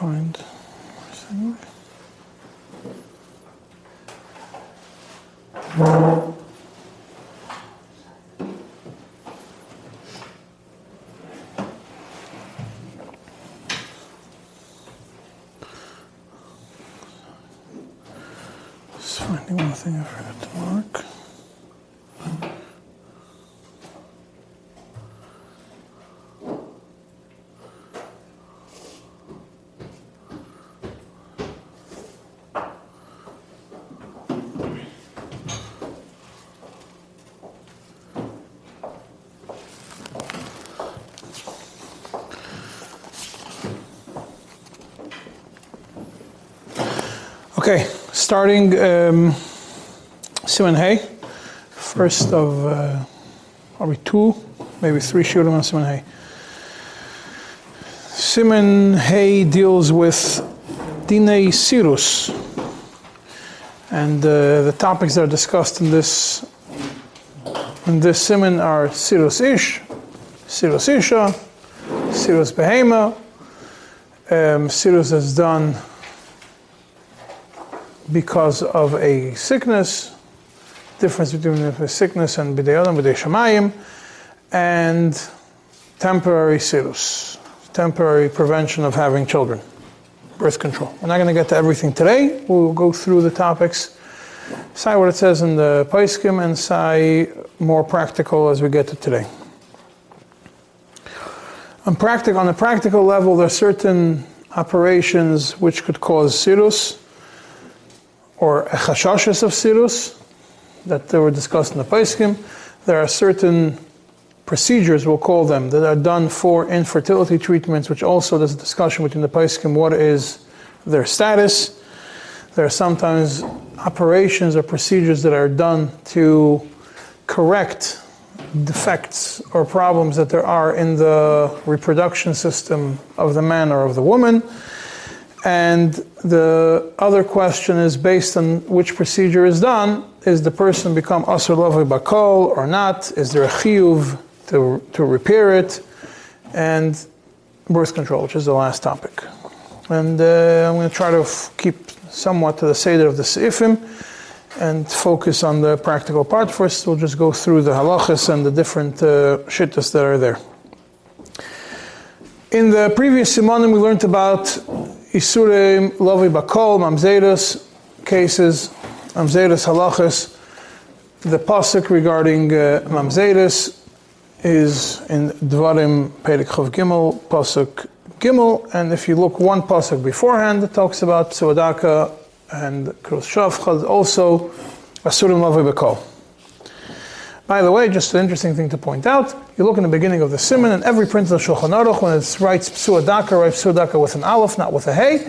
find. Just finding one thing I forgot to mark. Okay, starting um, Simon Hay, first of uh, probably two, maybe three shurim on Simon Hay. Simon Hay deals with Dine Sirus, and uh, the topics that are discussed in this in this Simon are Sirus Ish, Sirus Isha, Sirus Behema, um, Sirus is done because of a sickness, difference between a sickness and bidei adam, bidei shamayim, and temporary sirus, temporary prevention of having children, birth control. We're not going to get to everything today. We'll go through the topics, say what it says in the Paiskim, and say more practical as we get to today. On, practic- on a practical level, there are certain operations which could cause sirus or a chashashas of sirus that they were discussed in the Paiskim. There are certain procedures, we'll call them, that are done for infertility treatments, which also there's a discussion between the Paiskim what is their status. There are sometimes operations or procedures that are done to correct defects or problems that there are in the reproduction system of the man or of the woman. And the other question is based on which procedure is done. Is the person become asur lavoi bakol or not? Is there a chiyuv to, to repair it? And birth control, which is the last topic. And uh, I'm going to try to f- keep somewhat to the seder of the seifim and focus on the practical part. First, we'll just go through the halachas and the different uh, shittas that are there. In the previous simonim, we learned about Isurim, Lovi Bakol, Mamzedus cases, Mamzedus halachas. The pasuk regarding uh, is in Dvarim Perik Chav Gimel, pasuk Gimel, and if you look one pasuk beforehand, it talks about Suadaka and Krus Shavchad, also Asurim Lovi Bakol. By the way, just an interesting thing to point out, you look in the beginning of the Simon, and every print of the Shulchan Aruch, when it writes Psuadaka, writes Psuadaka with an Aleph, not with a Hey,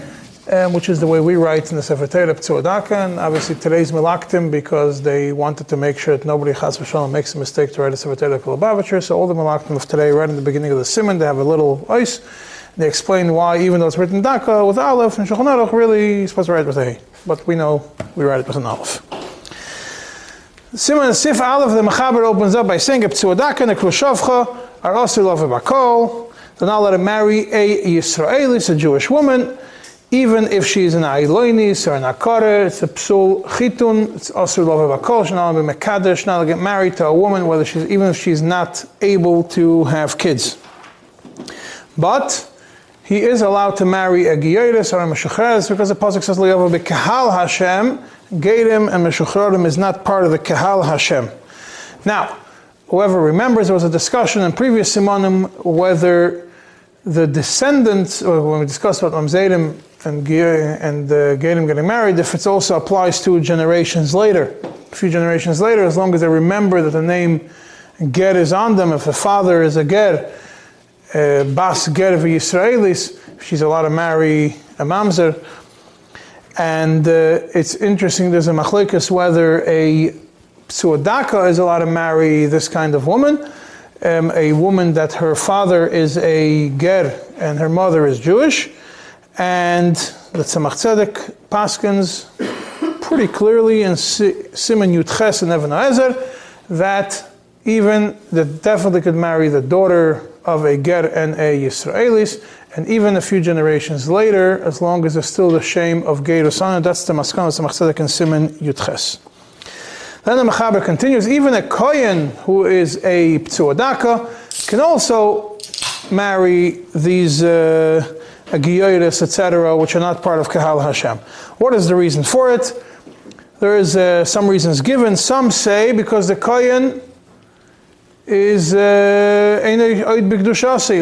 um, which is the way we write in the Sefer Torah Psuadaka, and obviously today's Milaktim, because they wanted to make sure that nobody Chas v'shalom makes a mistake to write a Sefer Torah Kolabavitcher, so all the Milaktim of today, right in the beginning of the Simon, they have a little ice, they explain why, even though it's written Daka with Aleph, and Shulchan Aruch really you're supposed to write with a Hey, but we know we write it with an Aleph. Simon Sif Aleph, the Mechaber opens up by saying, Psuadaka and Krushavcha are also love bakol. Do not let him marry a Yisraelis, a Jewish woman, even if she is an Ailoinis or an Akara, it's a Psul Chitun, it's also love bakol. She's not be Mekadesh, not get married to a woman, whether she's, even if she's not able to have kids. But he is allowed to marry a Giyaris or a Meshucheres because the Pasuk says, Liyavu Bekahal Hashem, Gerim and Meshuchrodim is not part of the Kahal Hashem. Now, whoever remembers, there was a discussion in previous Simonim whether the descendants, when we discussed about Mamzedim and and uh, Gerim getting married, if it also applies to generations later, a few generations later, as long as they remember that the name Ger is on them, if the father is a Ger, Bas Ger Israelis, she's allowed to marry a Mamzer. And uh, it's interesting, there's a machlikas whether a psuadaka is allowed to marry this kind of woman, um, a woman that her father is a ger and her mother is Jewish, and the Tzemach Tzedek Paskins pretty clearly in Simon Yutches and Evan Ezer that even that definitely could marry the daughter of a ger and a Yisraelis, and even a few generations later, as long as there's still the shame of Geirusana, that's the Maskanas Machzedek and Simon Yutches. Then the Mechaber continues, even a Kohen who is a Ptsuadaka can also marry these uh, etc., which are not part of Kahal Hashem. What is the reason for it? There is uh, some reasons given. Some say because the Kohen is uh,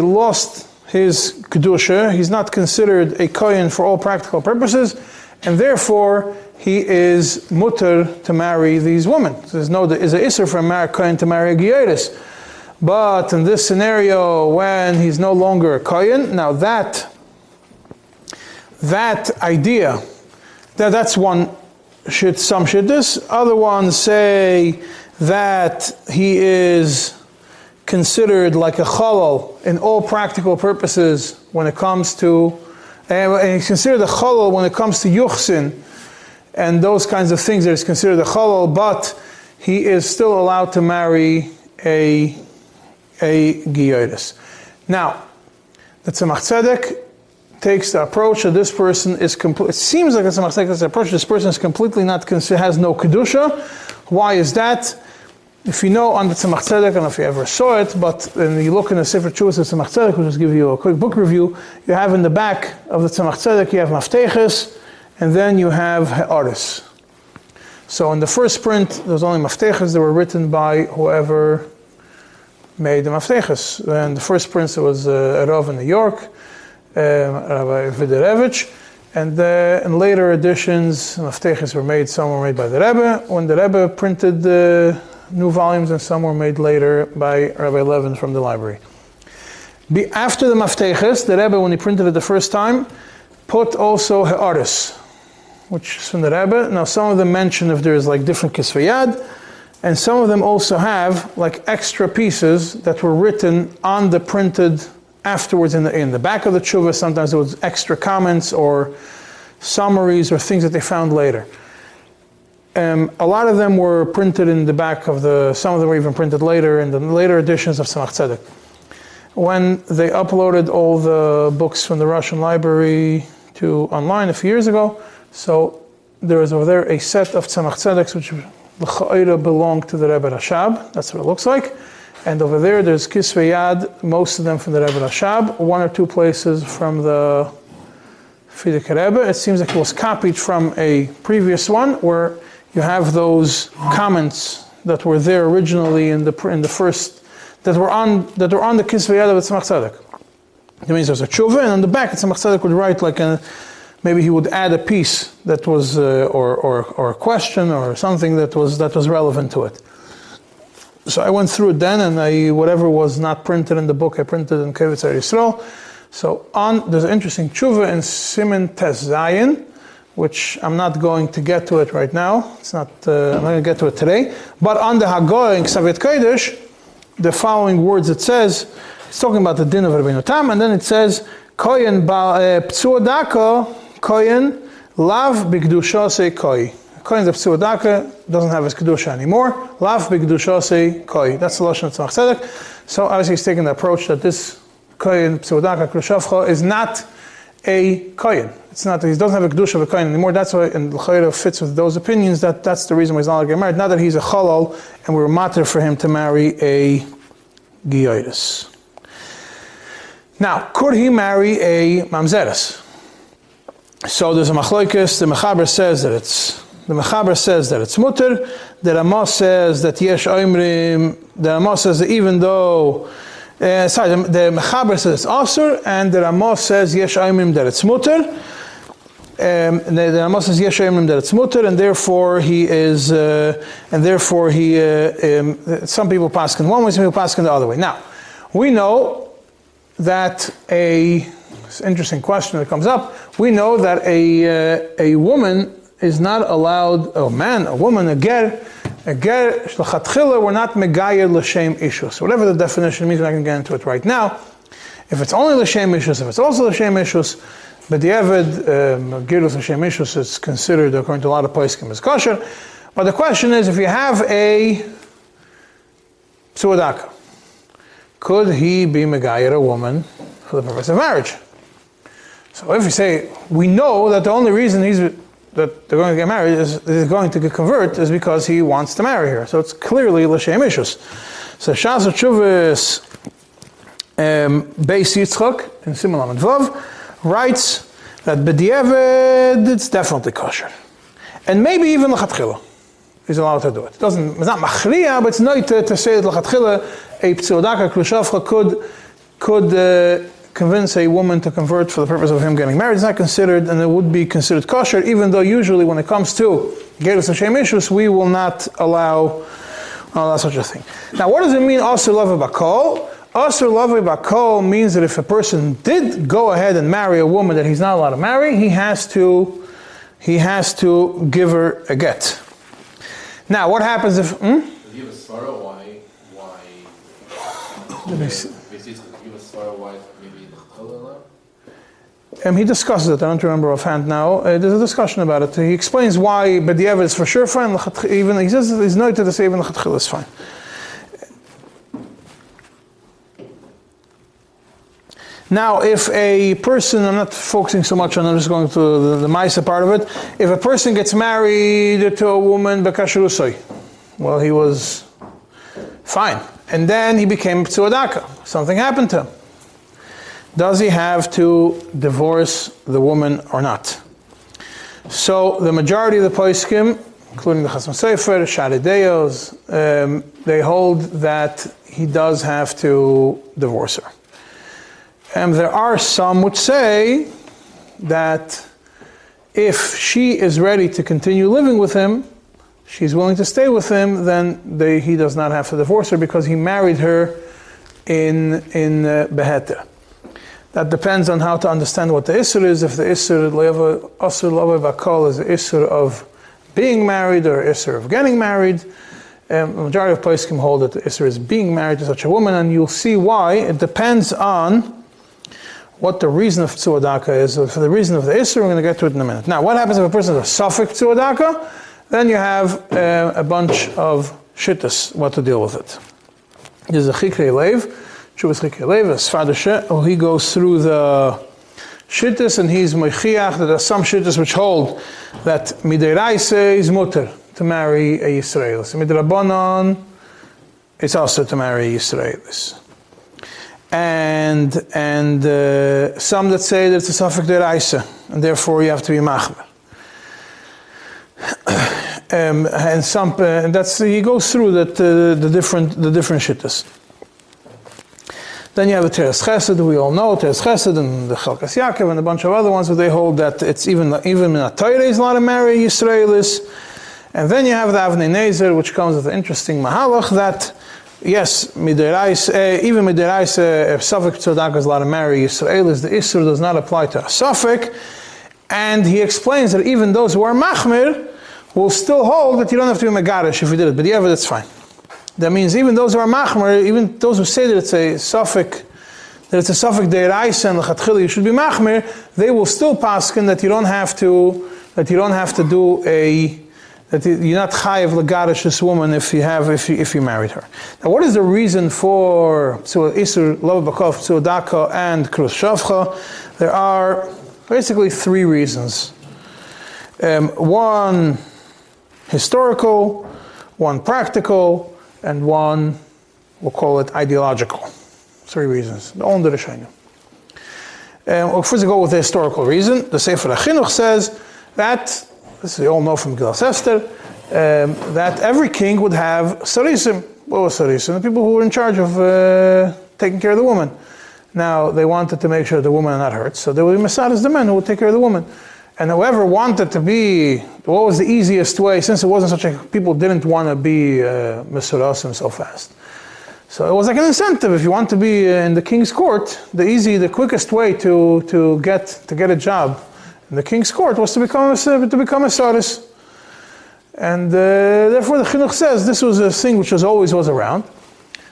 lost his Kedusha. He's not considered a Kohen for all practical purposes, and therefore he is mutter to marry these women. There's no, is a isser for a kohen to marry a giyadis. But in this scenario, when he's no longer a kohen, now that that idea, that that's one should some should this. Other ones say that he is considered like a chalal in all practical purposes when it comes to, and he's considered a chalal when it comes to yuchsin and those kinds of things that is considered a chalal, but he is still allowed to marry a, a giyodis. Now, the Tzemach Tzedek takes the approach that this person is complete. It seems like the Tzemach Tzedek takes the approach this person is completely not has no kedusha. Why is that? If you know on the Tzemach Tzedek, I don't know if you ever saw it, but when you look in the Sefer Chuvas of Tzemach Tzedek, which will give you a quick book review, you have in the back of the Tzemach Tzedek, you have Mafteches, and then you have Ha'aris. So in the first print, there's only Mafteches that were written by whoever made the Mafteches. And the first print was uh, Rav in New York, uh, Rabbi Viderevich. And uh, in later editions, Mafteches were made, some were made by the Rebbe. When the Rebbe printed the new volumes, and some were made later by Rabbi Levin from the library. Be, after the Mafteches, the Rebbe, when he printed it the first time, put also Ha'aris, which is from the Rebbe. Now, some of them mention if there's like different kisvayad, and some of them also have like extra pieces that were written on the printed afterwards in the in the back of the tshuva. Sometimes there was extra comments or summaries or things that they found later. Um, a lot of them were printed in the back of the. Some of them were even printed later in the later editions of Tzemach Tzedek. When they uploaded all the books from the Russian library to online a few years ago, so there is over there a set of Tzemach Tzedeks which belong to the Rebbe Rashab. That's what it looks like. And over there, there's Kisvei Yad, most of them from the Rebbe Rashab, one or two places from the Frierdiker Rebbe. It seems like it was copied from a previous one where you have those comments that were there originally in the in the first that were on that were on the Kisvei Yad of Tzemach Tzedek. That means there's a tshuva, and on the back, Tzemach Tzedek would write like a maybe he would add a piece that was, uh, or, or, or a question or something that was, that was relevant to it. So I went through it then, and I, whatever was not printed in the book, I printed in Kevitz Yisrael. So on, there's an interesting tshuva in Simon Tes Zayin, which I'm not going to get to it right now. It's not, uh, I'm not going to get to it today. But on the Hagoy in Ksavet Kodesh, the following words it says, it's talking about the din of Rabbeinu Tam, and then it says, Koyen uh, Ptsuodako Kohen, Lav Bigdusha Koi. Kohen of Psuadaka doesn't have his Kedusha anymore. Lav Bigdusha Koi. That's the Lashon Tzemach Tzedek. So obviously he's taking the approach that this Kohen Psuadaka Krushavcha is not a Kohen. It's not, that he doesn't have a Kedusha of a Kohen anymore. That's why, and L'chayra fits with those opinions, that that's the reason why he's not allowed getting married. Not that he's a Chalal, and we're matter for him to marry a Gioides. Now, could he marry a Mamzeres? So there's a machlokes. The mechaber says that it's the mechaber says that it's mutter. The Ramah says that yesh oimrim. The Ramah says that even though uh, sorry, the, the mechaber says it's asur, and the Ramah says yesh oimrim that it's mutter. Um, the, the says yesh oimrim that it's mutter, and therefore he is, uh, and therefore he. Uh, um, some people pass in one way, some people pass in the other way. Now, we know that a interesting question that comes up. We know that a, uh, a woman is not allowed, a man, a woman, a ger, a ger, we're not megayir l'shem ishus. Whatever the definition means, I'm not going to get into it right now. If it's only l'shem ishus, if it's also l'shem ishus, but the Eved, Girus Hashem Ishus is considered, according to a lot of places, as kosher. But the question is, if you have a psuadaka, could he be Megayir a woman for the purpose of marriage? So if you say, we know that the only reason he's that they're going to get married is, is going to convert is because he wants to marry her. So it's clearly l'shem ishus. So Shas Chuvas um, Beis Yitzchak in Simon Vav writes that b'diavad it's definitely kosher, and maybe even l'chatchila is allowed to do it. it doesn't it's not machriya, but it's not to, to say that l'chatchila a pseudaka klushavcha could could. Uh, convince a woman to convert for the purpose of him getting married is not considered, and it would be considered kosher, even though usually when it comes to Gerus Hashem issues, we will not allow, allow such a thing. Now, what does it mean, Asr Lava Bakol? Asr Lava Bakol means that if a person did go ahead and marry a woman that he's not allowed to marry, he has to, he has to give her a get. Now, what happens if. Hmm? Have a why? Why? Let me see. Does a why? Um, he discusses it. I don't remember offhand now. Uh, there's a discussion about it. He explains why B'diavad is for sure fine. Even he says he's noted to say even L'chatchil is fine. Now, if a person, I'm not focusing so much on, I'm just going to the, the Maisa part of it. If a person gets married to a woman, Bekashrusai, well, he was fine. And then he became Ptsuadaka. Something happened to him. Does he have to divorce the woman or not? So the majority of the poskim, including the Chasam Sofer, Sharideos, um, they hold that he does have to divorce her. And there are some which say that if she is ready to continue living with him, she's willing to stay with him, then they, he does not have to divorce her because he married her in in uh, Beheta. That depends on how to understand what the Isser is. If the Isser Asr Lava Bakal is the Isser of being married or Isser of getting married, um, the majority of poskim hold that the Isser is being married to such a woman, and you'll see why. It depends on what the reason of Tzuadaka is. For the reason of the Isser, we're going to get to it in a minute. Now, what happens if a person is a Suffolk Tzuadaka? Then you have uh, a bunch of shittas, what to deal with it. There's a Chikrei Lev, Shuvas he goes through the shittas and he's Moichiach. There are some shittas which hold that Midiraise is mutter to marry a Yisraelis. Midrabanan, it's also to marry a Yisraelis. And, and uh, some that say that it's a Suffolk Deraisa, and therefore you have to be Machmer. Um, and some, uh, that's he goes through that uh, the different the different shittas. Then you have the Teres Chesed, we all know Teres Chesed and the Chalkas Yaakov and a bunch of other ones that they hold that it's even even in a Torah is not a marry Yisraelis. And then you have the Avnei Nezer, which comes with an interesting mahalach that yes, miderais, uh, even miderais, uh, if Suffolk Tzedakah is allowed to marry Yisraelis, the Isser does not apply to a Suffolk. And he explains that even those who are Machmir will still hold that you don't have to be Megarish if you did it, but yeah, that's fine. That means even those who are Machmir, even those who say that it's a Suffolk, that it's a Suffolk Deiraisa and L'chatchila, you should be Machmir, they will still paskin that you don't have to, that you don't have to do a, that you're not chayiv legarish this woman if you have if you, if you married her. Now, what is the reason for so isur love bakov tzudaka and krus shavcha? There are basically three reasons. Um, one historical, one practical, and one we'll call it ideological. Three reasons. The only Rishonim. Um, first, we go with the historical reason. The Sefer HaChinuch says that this we all know from Gilas Esther, um, that every king would have sarisim. What was sarisim? The people who were in charge of uh, taking care of the woman. Now, they wanted to make sure the woman are not hurt, so there would be Masadas, the men who would take care of the woman. And whoever wanted to be, what was the easiest way, since it wasn't such a, people didn't want to be uh, Mesurasim so fast. So it was like an incentive. If you want to be uh, in the king's court, the easy, the quickest way to, to, get, to get a job in the king's court was to become a, to become a Saris. And uh, therefore the Chinuch says this was a thing which was always was around.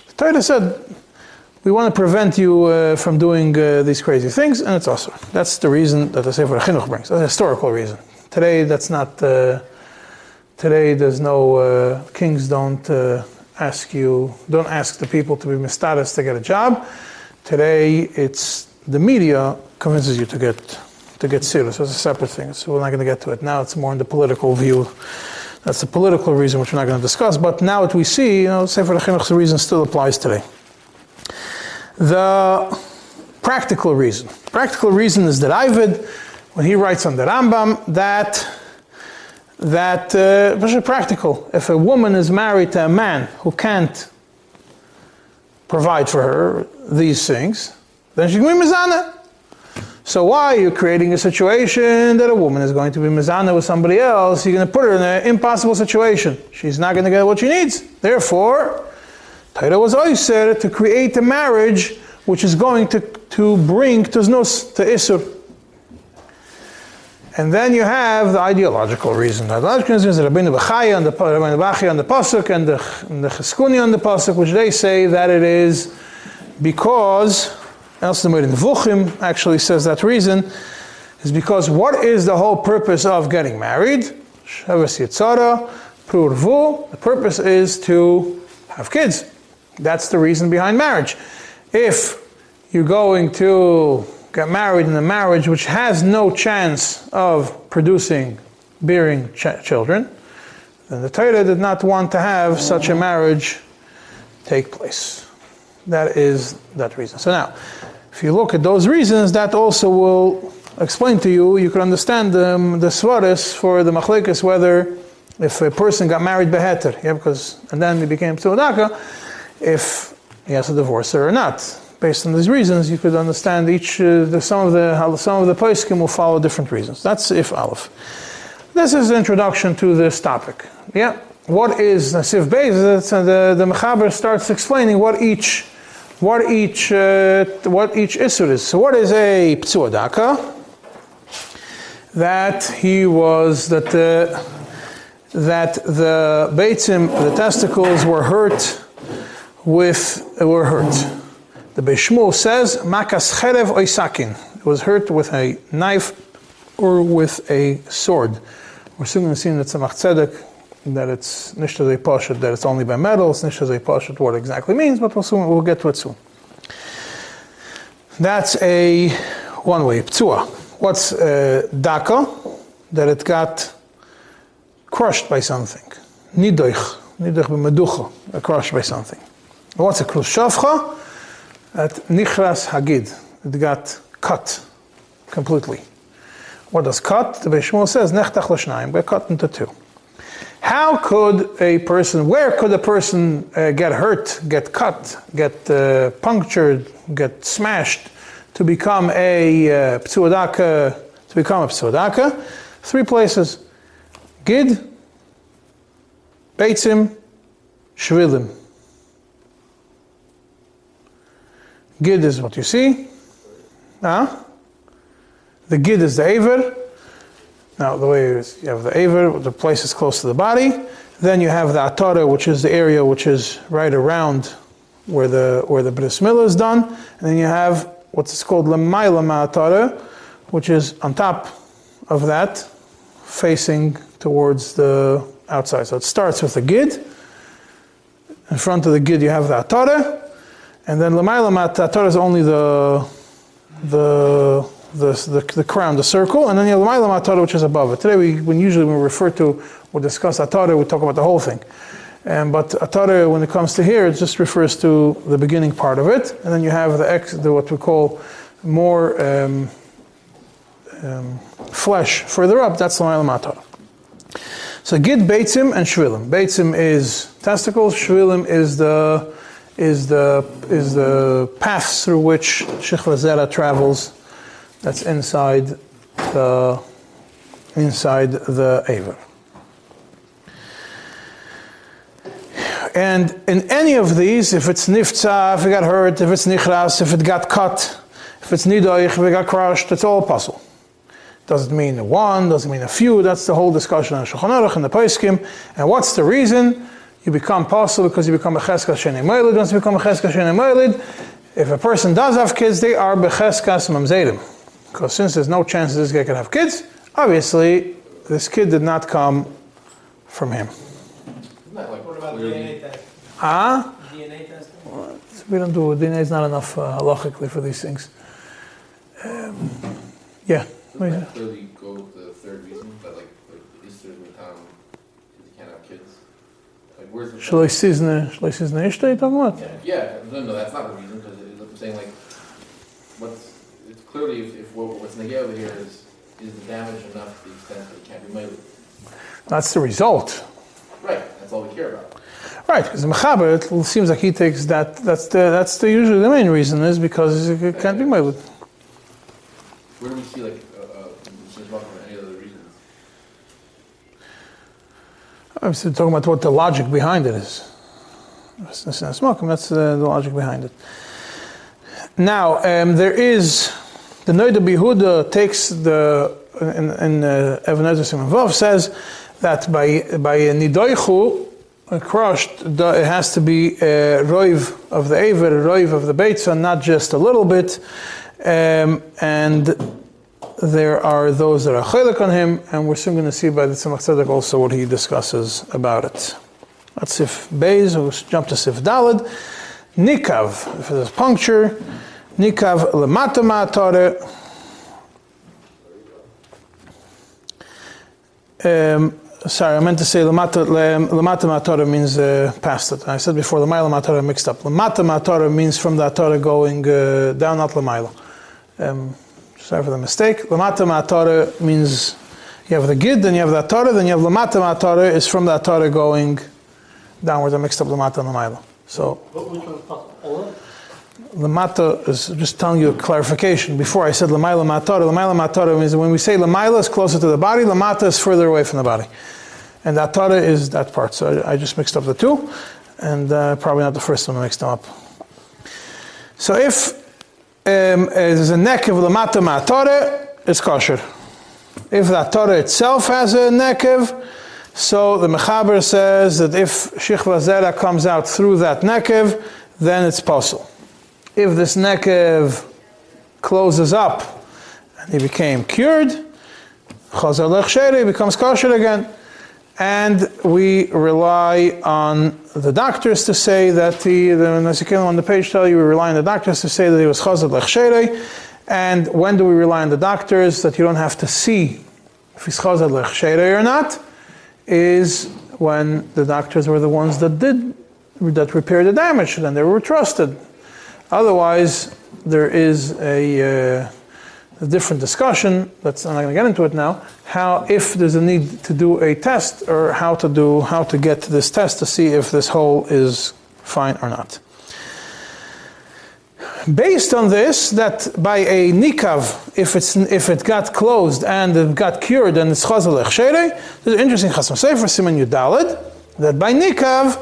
The Torah said, we want to prevent you uh, from doing uh, these crazy things, and it's also. That's the reason that the Sefer Chinuch brings. That's a historical reason. Today, that's not, uh, today there's no, uh, kings don't uh, ask you, don't ask the people to be mistatus to get a job. Today, it's the media convinces you to get to get serious. It's a separate thing. So we're not going to get to it now. It's more in the political view. That's the political reason, which we're not going to discuss. But now what we see, you know, Sefer Chinuch, the reason still applies today. The practical reason. Practical reason is that Ivid, when he writes on the Rambam, that that uh, practical. If a woman is married to a man who can't provide for her these things, then she can be mizana. So why are you creating a situation that a woman is going to be mizana with somebody else? You're going to put her in an impossible situation. She's not going to get what she needs. Therefore, Torah was said to create a marriage which is going to, to bring tuznos to isur. And then you have the ideological reason. The ideological reason is Rabbeinu Bechaya and the Rabbeinu Bachya on the pasuk and the, and the Cheskuni on the pasuk, which they say that it is because, the in Vuchim actually says that reason, is because what is the whole purpose of getting married? Shavas Yitzara, Prurvu. The purpose is to have kids. That's the reason behind marriage. If you're going to get married in a marriage which has no chance of producing, bearing ch- children, then the Torah did not want to have such a marriage take place. That is that reason. So now, if you look at those reasons, that also will explain to you, you can understand um, the svaris for the machlekes, whether if a person got married beheter, yeah, because, and then he became tzodaka, if he has a divorce her or not based on these reasons, you could understand each uh, the, some of the some of the poskim will follow different reasons. That's if aleph. This is an introduction to this topic. Yeah, what is Nasif Beis? The the Mechaber starts explaining what each what each uh, what each isur is. So what is a psuadaka? That he was that the that the beitzim, the testicles were hurt with were hurt. The Bishmul says, Makas cherev oisakin. It was hurt with a knife or with a sword. We're soon going to see in the Tzemach Tzedek that it's nishtazei poshet, that it's only by metals, nishtazei poshet, what exactly means, but we'll, soon, we'll get to it soon. That's a one way. Ptsua. What's uh, daka? That it got crushed by something. Nidoich. Nidoich b'meducha. Crushed by something. What's a krushavcha? at Nichras Hagid. It got cut completely. What does cut? The Bishmul says, Nechtach l'shnayim, got cut into two. How could a person, where could a person uh, get hurt, get cut, get uh, punctured, get smashed to become a uh, to become a psuadaka? Three places. Gid, Beitzim, Shvilim. Gid is what you see. Huh? The gid is the aver. Now, the way you have the aver, the place is close to the body. Then you have the atara, which is the area which is right around where the where the bris milah is done. And then you have what's called lemaila ma'atara, which is on top of that, facing towards the outside. So it starts with the gid. In front of the gid, you have the atara. And then Lamaila Matatar is only the, the, the, the, the, crown, the circle, and then you have Lamaila Matatar, which is above it. Today, we, when usually when we refer to or discuss Atara, we talk about the whole thing. Um, but Atara, when it comes to here, it just refers to the beginning part of it, and then you have the, ex, the what we call more um, um, flesh further up, that's Lamaila Matatar. So Gid, Beitzim, and Shvilim. Beitzim is testicles, Shvilim is the is the, is the path through which Shechva Zera travels that's inside the, inside the Aver. And in any of these, if it's nifza, if it got hurt, if it's nichras, if it got cut, if it's nidoich, if it got crushed, it's all a puzzle. Doesn't mean one, doesn't mean a few. That's the whole discussion on Shulchan Aruch and the Paiskim. And what's the reason? You become possible because you become a cheskas sheni moilid. Once you become a cheskas sheni moilid, if a person does have kids, they are becheskas mamzedim. Because since there's no chance this guy can have kids, obviously this kid did not come from him. Isn't that like what about DNA test? Ah, DNA testing? we don't do DNA is not enough uh, halachically for these things. Um, yeah. Doesn't that clearly go with the third reason that like like Easter is the time you can't have kids? Like where's the Shall I season Shall I season Ishta you talking about? Yeah, yeah, no, no, that's not the reason because I'm saying like what's it's clearly if, if what, what's negay over here is is the damage enough to the extent that it can't be made. That's the result. Right, that's all we care about. Right, because the Mechaber, it seems like he takes that, that's the, that's the usually the main reason is because it can't be made. Where do we see like uh, uh, Mishloach for any other reasons? I'm still talking about what the logic behind it is. That's uh, the logic behind it. Now, um, there is, the Noida Behuda takes the, in, in uh, Evan Ezra Vav says that by, by Nidoichu, crushed, it has to be a roiv of the aver, roiv of the beitza, not just a little bit. Um, and there are those that are chaylik on him, and we're soon going to see by the Tzemach Tzedek also what he discusses about it. That's Sif Beis, we'll jump to Sif Dalad. Nikav, if there's puncture, Nikav lemata ma'atare. Um, sorry, I meant to say lemata lem- lemata means uh, past it. I said before lemaila ma'atare mixed up. Lemata ma'atare means from the atare going uh, down, not lemaila. Um, sorry for the mistake. Lamata ma'atara means you have the gid, then you have the atara, then you have lamata ma'atara is from the atara going downwards. I mixed up lamata and lamaila. So them? lamata is just telling you a clarification. Before I said lamaila ma'atara, lamaila ma'atara means when we say lamaila is closer to the body, lamata is further away from the body. And atara is that part. So I, I just mixed up the two, and uh, probably not the first one I mixed them up. So if um, there's a of lamata ma'atara, it's kosher. If the Torah itself has a nekev, so the Mechaber says that if Shichva Zera comes out through that nekev, then it's possible. If this nekev closes up and he became cured, Chazal becomes kosher again. And we rely on the doctors to say that he, the Nasikim on the page tell you, we rely on the doctors to say that he was Chazal Lech And when do we rely on the doctors? That you don't have to see if he's Chazal Lech or not, is when the doctors were the ones that did, that repaired the damage, then they were trusted. Otherwise, there is a, uh, a different discussion. That's I'm not going to get into it now. How, if there's a need to do a test, or how to do, how to get this test to see if this hole is fine or not. Based on this, that by a nikav, if it's if it got closed and it got cured and it's chazal echshere, there's an interesting chasam sofer siman yudalid that by nikav,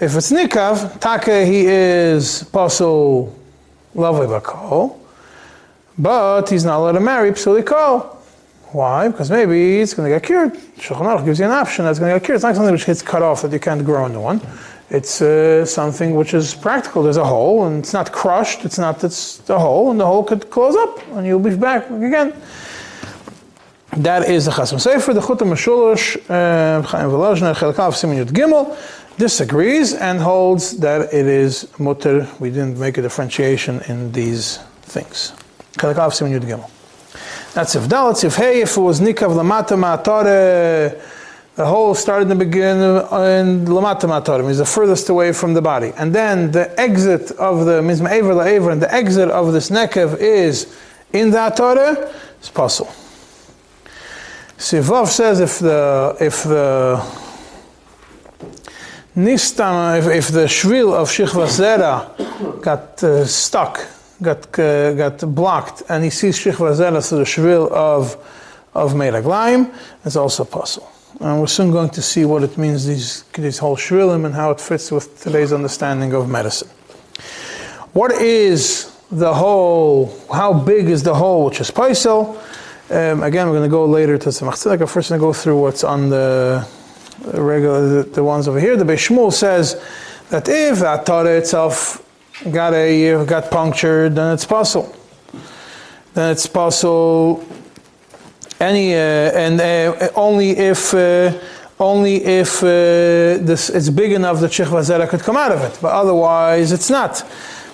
if it's nikav, take he is pasul lovely bakol, but he's not allowed to marry psulikol. Why? Because maybe it's going to get cured. Shulchan Aruch gives you an option that's going to get cured. It's not something which gets cut off that you can't grow new one. It's uh, something which is practical. There's a hole, and it's not crushed. It's not. It's a hole, and the hole could close up, and you'll be back again. That is the Chasam Sofer. The Chutam Meshulash, uh, Chaim Volozhner, Chelkav Siman Yud Gimel, disagrees and holds that it is mutter. We didn't make a differentiation in these things. Chelkav Siman Yud Gimel. That's if Dalit, if Hey, if it was Nikav Lamata Ma'atore, the hole started in the beginning in Lamata Ma'atore, means the furthest away from the body. And then the exit of the, means Ma'aver La'aver, and the exit of this Nekev is in the Atore, it's possible. Sivav says if the, if the, Nistam, if, if the shvil of Shichva Zera got uh, stuck, got, uh, got blocked, and he sees Shichva Zera through the shvil of, of Meiraglaim, it's also possible. And we're soon going to see what it means, these, these whole shvilim, and how it fits with today's understanding of medicine. What is the hole? How big is the hole which is paisel? Um, again, we're going to go later to Tzemach Tzedek. First, I'm going to go through what's on the regular, the, the ones over here. The Beis Shmuel says that if that Torah itself got a got punctured, then it's possible. Then it's possible. Any uh, and uh, only if uh, only if uh, this it's big enough that Shechva could come out of it, but otherwise it's not.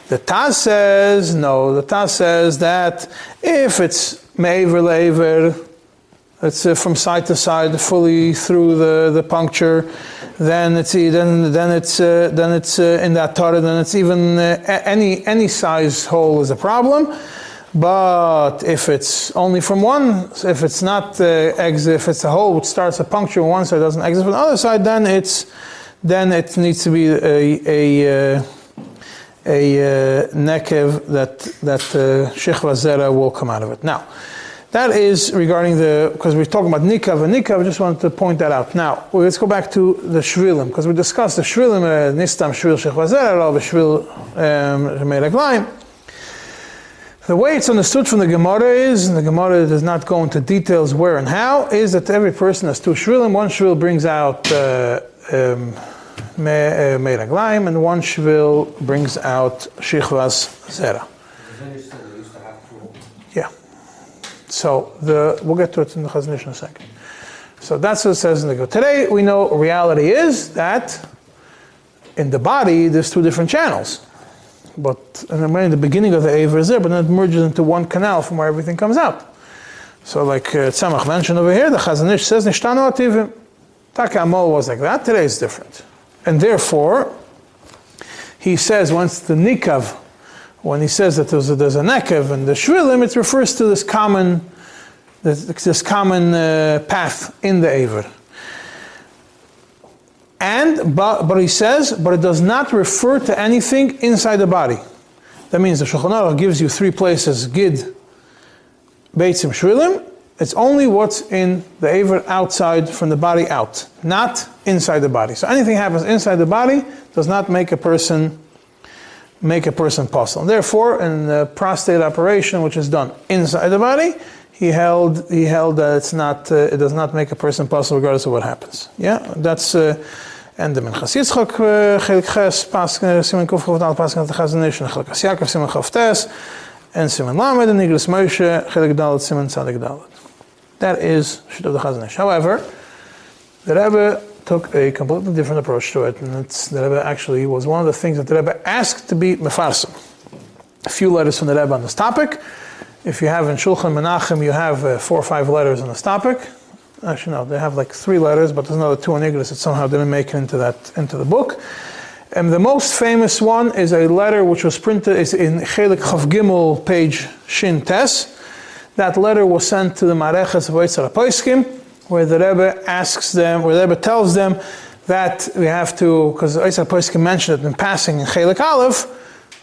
The Taz says, no, the Taz says that if it's Me'ever Lever, it's uh, from side to side, fully through the, the puncture, then it's then then it's uh, then it's uh, in that Torah, then it's even uh, any any size hole is a problem. But if it's only from one, if it's not uh, exit, if it's a hole which starts a puncture on one side doesn't exit from the other side, then it's then it needs to be a a uh, a nekev that that uh, shechva zera will come out of it. Now, that is regarding the because we're talking about nikav and nikav. I just wanted to point that out. Now, let's go back to the shvilim because we discussed the shvilim uh, nistam shvil shechva zera or shvil um, the way it's understood from the Gemara is, and the Gemara does not go into details where and how, is that every person has two shvilim. One shvil brings out uh, um, uh, and one shvil brings out shichvas zera. So the we'll get to it in the Chazon Ish in a second. So that's what it says in the Gemara. Today we know reality is that in the body there's two different channels. But and in the beginning of the Aver is there, but then it merges into one canal from where everything comes out. So like uh, Tzemach mentioned over here, the Chazon Ish says Nishtanu Ativim. Taka Amol was like that, today is different. And therefore, he says once the Nikav, when he says that there's a, there's a Nekev and the Shvilim, it refers to this common, this, this common uh, path in the Aver. And, but, but he says, but it does not refer to anything inside the body. That means the Shulchan Aruch gives you three places, Gid, Beitzim, Shvilim. It's only what's in the Aver outside from the body out, not inside the body. So anything happens inside the body does not make a person make a person possible. Therefore, in the prostate operation, which is done inside the body, he held he held that it's not uh, it does not make a person possible regardless of what happens. Yeah, that's uh, and the Minchas Yitzchak uh, Chelik Ches Pas Simen Kuf Chav Dal Pas Chazon Ish and Chelik Yaakov Simen Chav Tes and Simen Lamed and Niglas Moshe Chelik Dalet Simen Tzadik Dalet. That is Shit of the Chazon Ish. However, the Rebbe took a completely different approach to it, and it's, the Rebbe actually was one of the things that the Rebbe asked to be mefarsim. A few letters from the Rebbe on this topic. If you have in Shulchan Menachem, you have uh, four or five letters on this topic. Actually, no, they have like three letters, but there's another two on Iglis that somehow didn't make it into that into the book. And the most famous one is a letter which was printed is in Chelik Chav Gimel, page Shin Tes. That letter was sent to the Mareches of Poiskim, where the Rebbe asks them, where the Rebbe tells them that we have to, because Eitzar Poiskim mentioned it in passing in Chelik Aleph,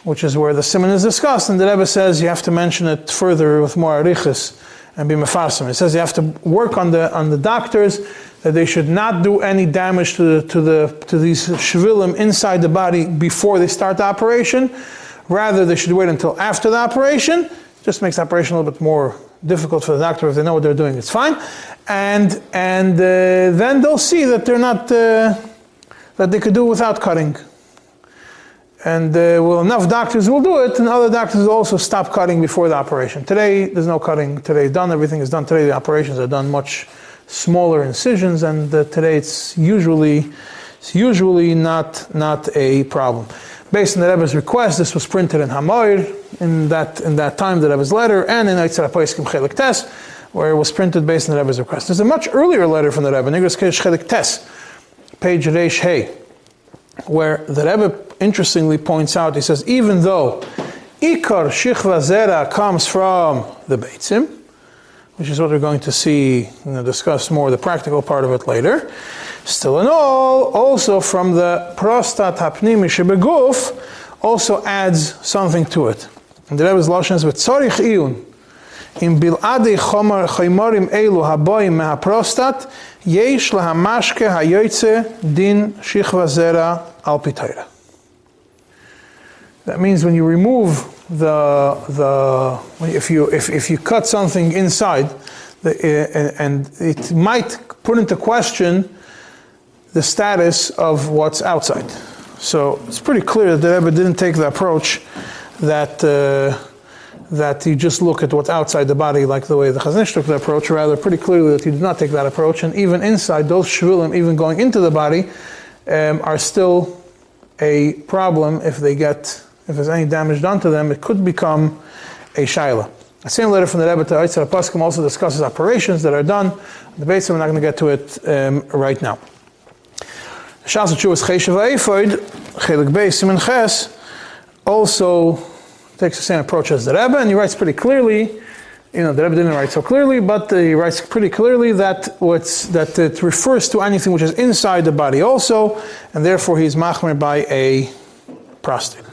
which is where the simon is discussed, and the Rebbe says you have to mention it further with more arichas and be mefarsim. It says you have to work on the on the doctors that they should not do any damage to the to the to these shvilim inside the body before they start the operation. Rather, they should wait until after the operation. Just makes the operation a little bit more difficult for the doctor if they know what they're doing. It's fine, and and uh, then they'll see that they're not uh, that they could do without cutting. And uh, well, enough doctors will do it, and other doctors will also stop cutting before the operation. Today, there's no cutting. Today, done. Everything is done. Today, the operations are done much smaller incisions, and uh, today it's usually it's usually not not a problem. Based on the Rebbe's request, this was printed in Hamoir in that in that time, the Rebbe's letter, and in Eitzar Poiskim Chelik Tes, where it was printed based on the Rebbe's request. There's a much earlier letter from the Rebbe, Nigras Kesh Chelik Tes, page Reish Hey, where the Rebbe interestingly points out, he says, even though Ikar Shichva Zera comes from the Beitzim, which is what we're going to see and discuss more the practical part of it later. Still in all, also from the prostat hapnimi shebeguf, also adds something to it. And the Rebbe's Lashon is with tzorich iyun. In bil'adei chomar chaymarim elu haboim mehaprostat, yesh lahamashke hayoytze din shichva zera al pitayra. That means when you remove the the if you if, if you cut something inside, the, uh, and it might put into question the status of what's outside. So it's pretty clear that the Rebbe didn't take the approach that uh, that you just look at what's outside the body, like the way the Chazon Ish took the approach, rather pretty clearly that you do not take that approach, and even inside, those shvulim, even going into the body, um, are still a problem if they get, if there's any damage done to them, it could become a shaila. A same letter from the Rebbe to Eitzar Paskim also discusses operations that are done. The base, we're not going to get to it um, right now. Shas Chuvas Cheshav Eifoid, Chelik Beis Simen Ches, also takes the same approach as the Rebbe, and he writes pretty clearly. You know, the Rebbe didn't write so clearly, but he writes pretty clearly that what's that it refers to anything which is inside the body also, and therefore he's machmer by a prostate.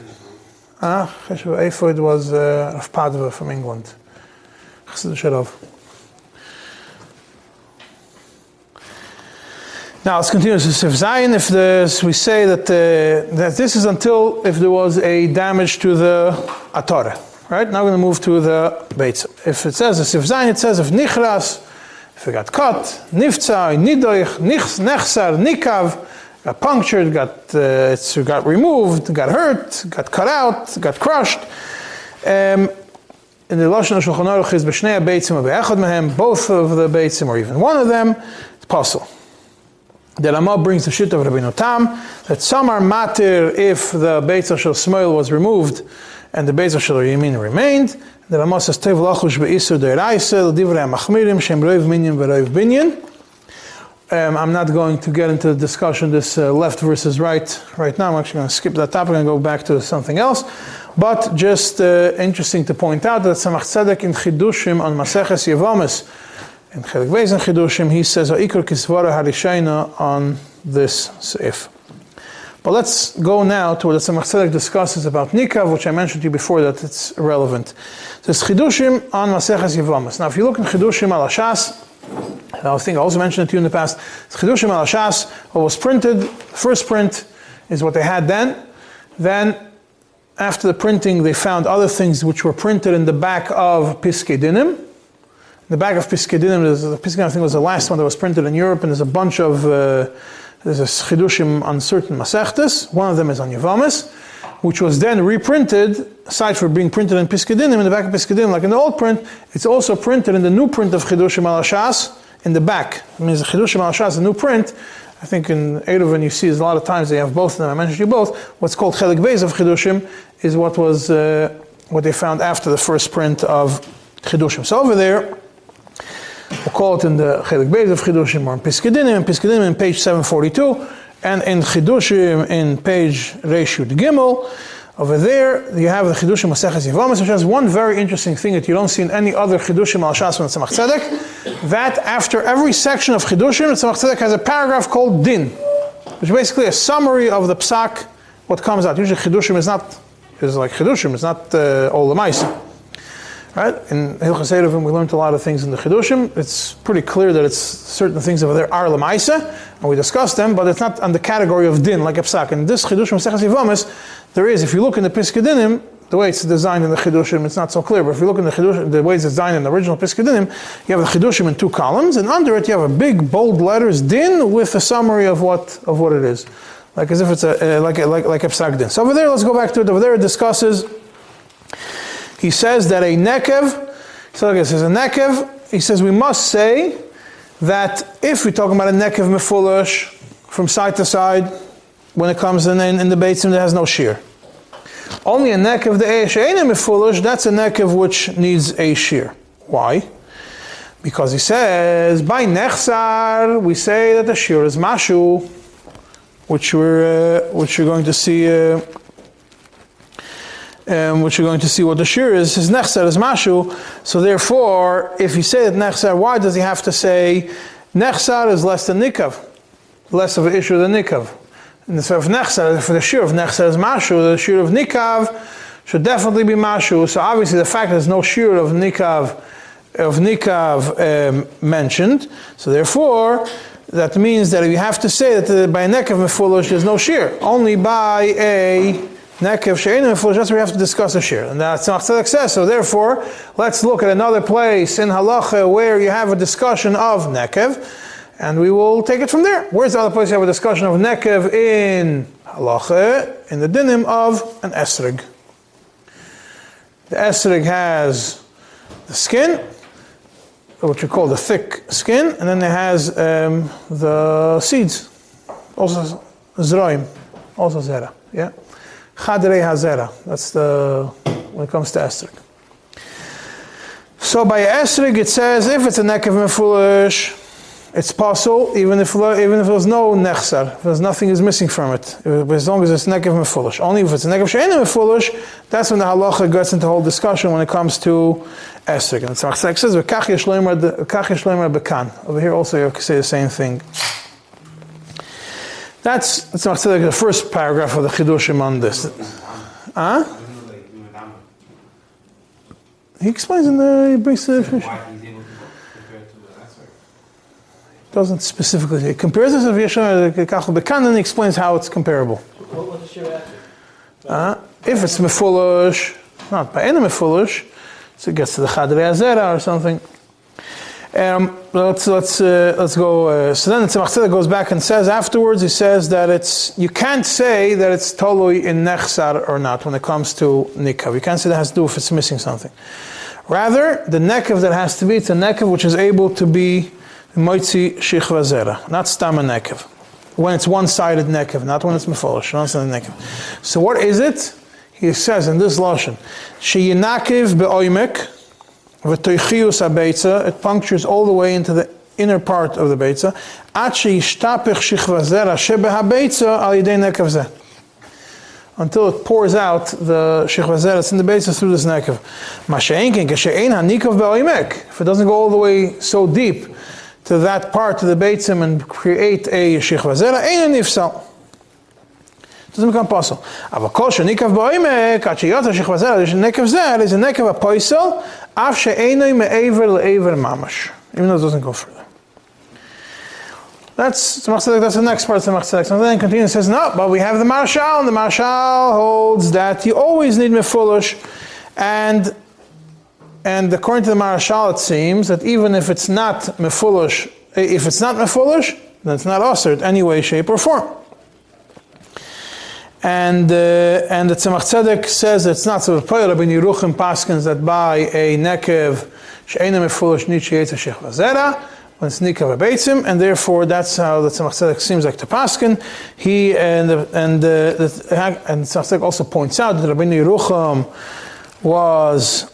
Ah, Cheshav Eifoid was uh, of Padua from England. Chassid Now let's continue. So if Zion, if the, we say that, uh, that this is until if there was a damage to the Atara. Right? Now we're going to move to the Beitz. If it says, if Zion, it says if Nichras, if it got cut, Niftzai, Nidoich, Nechsar, Nikav, got punctured, got, uh, it's got removed, got hurt, got cut out, got crushed. Um, in the Lashon Shulchan Aruch is b'shnei beitzim or mehem, both of the beitzim or even one of them, it's possible. The Rama brings the shit of Rabbeinu Tam that some are matir if the Beit Shel Smoil was removed and the Beit Shel Yamin remained. The Rama says Tev lachush be'isur de'iraisa l'divrei machmirim shem roiv minyan v'roiv binyan. Um, I'm not going to get into the discussion this uh, left versus right right now. I'm actually going to skip that topic and go back to something else. But just uh, interesting to point out that Tzemach Tzedek in Chidushim on Maseches Yevamis in Chelik Beis Chidushim, he says, Ha'ikr kisvara harishayna on this seif. But let's go now to what the Tzemach Tzedek discusses about Nikav, which I mentioned to you before that it's relevant. It's Chidushim on Maseches Yevamis. Now if you look in Chidushim al Hashas, I think I also mentioned it to you in the past, Chidushim al Hashas, what was printed, first print is what they had then. Then after the printing, they found other things which were printed in the back of Piskei Dinim. The back of Piskei Dinim, the Piskei I think was the last one that was printed in Europe, and there's a bunch of, uh, there's a chidushim on certain masechtas. One of them is on Yavamis, which was then reprinted, aside from being printed in Piskei Dinim, in the back of Piskei Dinim, like in the old print, it's also printed in the new print of chidushim al Hashas in the back. It means the chidushim al Hashas, the new print, I think in Eiduvin you see a lot of times they have both of them. I mentioned you both. What's called Chelik Beis of Chidushim is what was uh, what they found after the first print of Chidushim. So over there, we'll call it in the Chelik Beis of Chidushim or in Piskei Dinim, in Piskei Dinim in page 742, and in Chidushim in page Reshut Gimel. Over there, you have the Chidushim Maseches Yevamis, which has one very interesting thing that you don't see in any other Chidushim al Shas from Tzemach Tzedek, that after every section of Chidushim, Tzemach Tzedek has a paragraph called Din, which is basically a summary of the Psak, what comes out. Usually Chidushim is not, is like Chidushim, it's not uh, all the mice. Right? In Hilchas we learned a lot of things in the Chidushim. It's pretty clear that it's certain things over there are Lamaisa, and we discussed them, but it's not on the category of din, like a psak. In this Chidushim Yivamis, there is, if you look in the Piskei Dinim, the way it's designed in the Chidushim, it's not so clear, but if you look in the Chidushim, the way it's designed in the original Piskei Dinim, you have the Chidushim in two columns, and under it you have a big bold letters, din, with a summary of what, of what it is. Like as if it's a, uh, like, like, like a psak din. So over there, let's go back to it. Over there it discusses he says that a nekev, so like it says a nekev, he says we must say that if we're talking about a nekev mefulish from side to side, when it comes in, in, in the beitzim, there has no shear. Only a nekev the she'enim mefulish, that's a nekev which needs a shear. Why? Because he says by nechsar we say that the shear is mashu, which we're uh, which you're going to see. Uh, um, which you're going to see what the shir is, his nechser is mashu. So therefore, if you say that nechser, why does he have to say nechser is less than nikav, less of an issue than nikav? And so if nechser, for the shir of nechser is mashu, the shir of nikav should definitely be mashu. So obviously the fact there's no shir of nikav of nikav um, mentioned. So therefore, that means that you have to say that by a nekav mefulosh there's no shir, only by a Nekev Shein and where we have to discuss a shir. And that's not says. So therefore, let's look at another place in Halacha where you have a discussion of Nekev, and we will take it from there. Where's the other place you have a discussion of Nekev in Halacha? In the dinim of an Esrig. The esrog has the skin, which we call the thick skin, and then it has um, the seeds, also zroim, also zera. Yeah, chadrei hazera. That's the when it comes to esrog. So by esrog it says if it's a neck of mefulish, it's possible even if even if there's no nechsar, if there's nothing is missing from it, as long as it's neck of mefulish. Only if it's a neck of she'enim mefulish, that's when the halacha gets into whole discussion when it comes to esrog. And it says. Over here also you have to say the same thing. That's that's the first paragraph of the chidushim on this. Huh? He explains in the he brings the it answer. doesn't specifically he compares this to Yeshua Kachel Bekan and explains how it's comparable. Uh, if it's mefulish, not by any mefulish, so it gets to the Chadrei Azera or something. Um, let's let's uh, let's go. Uh, so then the Tzemach goes back and says afterwards. He says that it's you can't say that it's totally in nechsar or not when it comes to nikav. You can't say that has to do if it's missing something. Rather, the nekav that has to be it's a nekav which is able to be moitzi shichva zera, not stam a nekav. When it's one-sided nekav, not when it's mefolish, one-sided nekav. So what is it? He says in this lashon, sheyinakiv beoimek V'toichius habeitza, it punctures all the way into the inner part of the beitza. Ad sheyishtapech shichva zera shebe habeitza al yidei nekav zeh. Until it pours out the shichva zera that's in the beitza through this nekav. Masha'enkin kashe'ein hanikav be'oimek. If it doesn't go all the way so deep to that part of the beitzim and create a shichva zera, ein nifsal. doesn't become possible. אבל כל שניקב בעומק, עד שיוצא שכבה זר, יש נקב זר, is a נקב הפויסל, even though it doesn't go further. That's, that's the next part of the Machzedek. So then continues says, no, but we have the Marshal, and the Marshal holds that you always need Mefulish, and and according to the Marshal, it seems that even if it's not Mefulish, if it's not Mefulish, then it's not Osir in any way, shape, or form. And uh, and the Tzemach Tzedek says it's not so. Rabbi Yeruchim paskins that by a nekev she'ena mefulish nichi yetza shechva zera when it's nikav abeitzim, and therefore that's how the Tzemach Tzedek seems like to paskin. He and and the, the and Tzemach Tzedek also points out that Rabbi Yeruchim was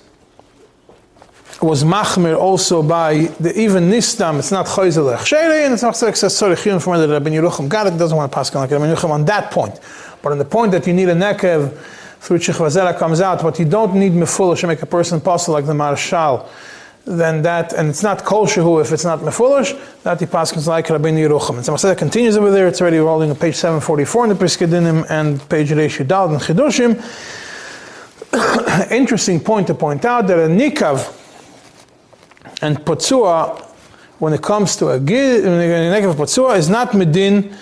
was machmir also by the even nistam. It's not choizel echshere, and the Tzemach Tzedek says sorry, chiyun from that Rabbi Yeruchim got it. Doesn't want to paskin like Rabbi Yeruchim on that point. But on the point that you need a nekev through Chivazera comes out, but you don't need mefulish to make a person possible like the Marshal, then that, and it's not kol shehu if it's not mefulish, that the paskins like Rabbi Yerucham. And Tzemach continues over there, it's already rolling on page 744 in the Piskedinim and page Reish in Chidushim. Interesting point to point out that a nikav and potsua, when it comes to a gid, when a nikav potsua is not medin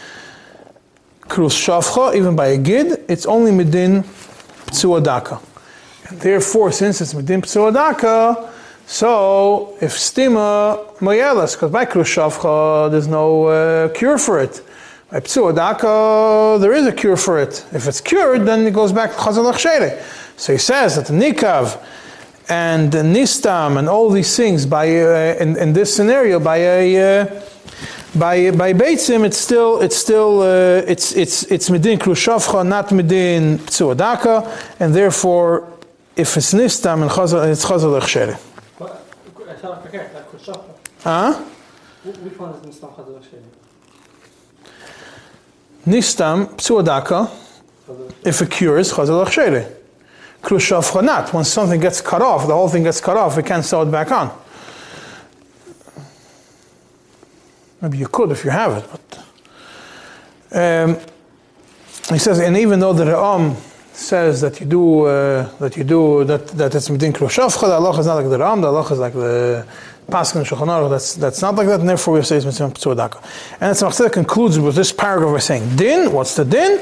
krus shavcha, even by a gid, it's only medin midin psuadaka. Therefore, since it's Medin midin psuadaka, so if stima moyelas, because by krus shavcha, there's no uh, cure for it. By psuadaka, there is a cure for it. If it's cured, then it goes back to chazal. So he says that the nikav and the nistam and all these things by uh, in, in this scenario by a uh, by by Beitzim, it's still it's still uh, it's it's it's medin krushavcha, not medin psuadaka, and therefore, if it's nistam and chazal, it's chazal echshere. But I thought I forget that krushavcha. Huh? Which one is in Islam Chazal Sheni? Nistam psuadaka, if it cures chazal echshere. Krushavcha not. When something gets cut off, the whole thing gets cut off. We can't sew it back on. Maybe you could if you have it, but um, he says, and even though the Ra'am says that you do uh, that you do that that it's midin krushavcha, the Allah is not like the Ra'am, the Allah is like the Paskin Shulchan Aruch. That's that's not like that, and therefore we say it's mitzvah psuadaka. And it's Machzeh concludes with this paragraph by saying, din. What's the din?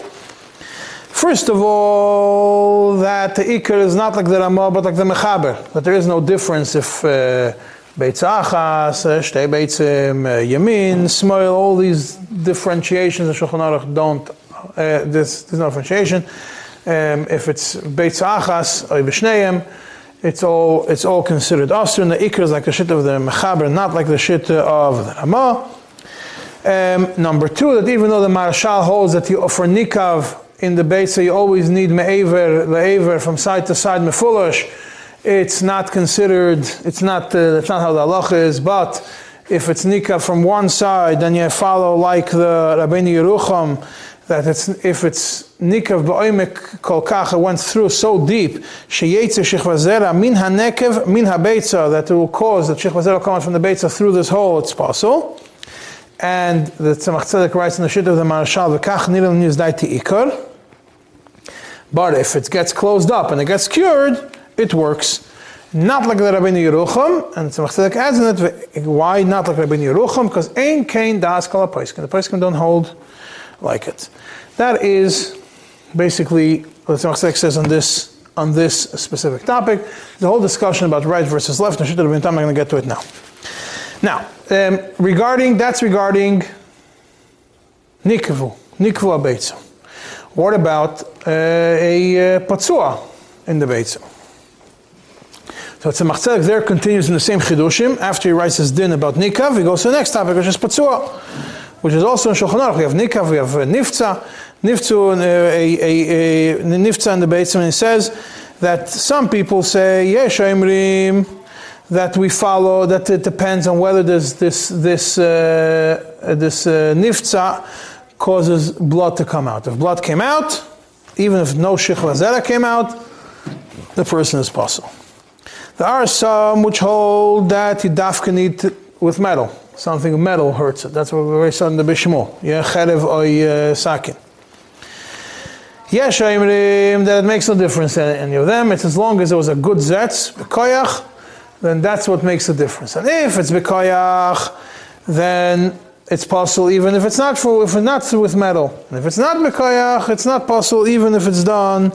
First of all, that the Iker is not like the Ramah, but like the Mechaber. That there is no difference if. Uh, Beitz Achas, Shtei Beitzim, Yamin, Smoil, all these differentiations of Shulchan Aruch don't, uh, there's, no differentiation. Um, if it's Beitz Achas, or B'Shneim, it's all it's all considered asr, and the ikr is like the shit of the mechaber, not like the shit of the Ramah. Um, number two, that even though the Marshal holds that you, offer nikav in the Beitza you always need me'aver, le'aver from side to side mefulosh, it's not considered, it's not, uh, that's not how the halacha is, but if it's nikav from one side, then you follow like the Rabbeinu Yerucham, that it's, if it's nikav ba'omek kol kach, it went through so deep, sheyetze shechvazera min hanekev min habeitza, that it will cause that shechvazera coming from the beitza through this hole, it's possible. And the Tzemach Tzedek writes in the Shit of the Marashal, v'kach nirim nizdaiti ikar. But if it gets closed up and it gets cured, it works. Not like the Rabbeinu Yerucham, and Tzemach Tzedek adds in it, why not like Rabbeinu Yerucham? Because ein kain das kol ha-poiskin. The poiskin don't hold like it. That is basically what Tzemach Tzedek says on this, on this specific topic. The whole discussion about right versus left, and I'm going to get to it now. Now, um, regarding, that's regarding nikvu, nikvu abeitzu. What about uh, a uh, patsua in the beitzu? So it's a machzedek there continues in the same chidushim. After he writes his din about nikav, he goes to the next topic, which is patsua, which is also in Shulchan Aruch. We have nikav, we have uh, nifza, nifzu, uh, a, a, a, nifza in the beitzu, and he says that some people say, yesh imrim, that we follow, that it depends on whether this, this, this, uh, this uh, causes blood to come out. If blood came out, even if no shichva zera came out, the person is possible. There are some which hold that you dafka need with metal. Something metal hurts it. That's what we saw in the Bishmo. Yeah, cherev or uh, sakin. Yes, that it makes no difference any of them. It's as long as there was a good zetz, koyach, then that's what makes the difference. And if it's bekoyach, then it's possible even if it's not for if it's not with metal. And if it's not bekoyach, it's not possible even if it's done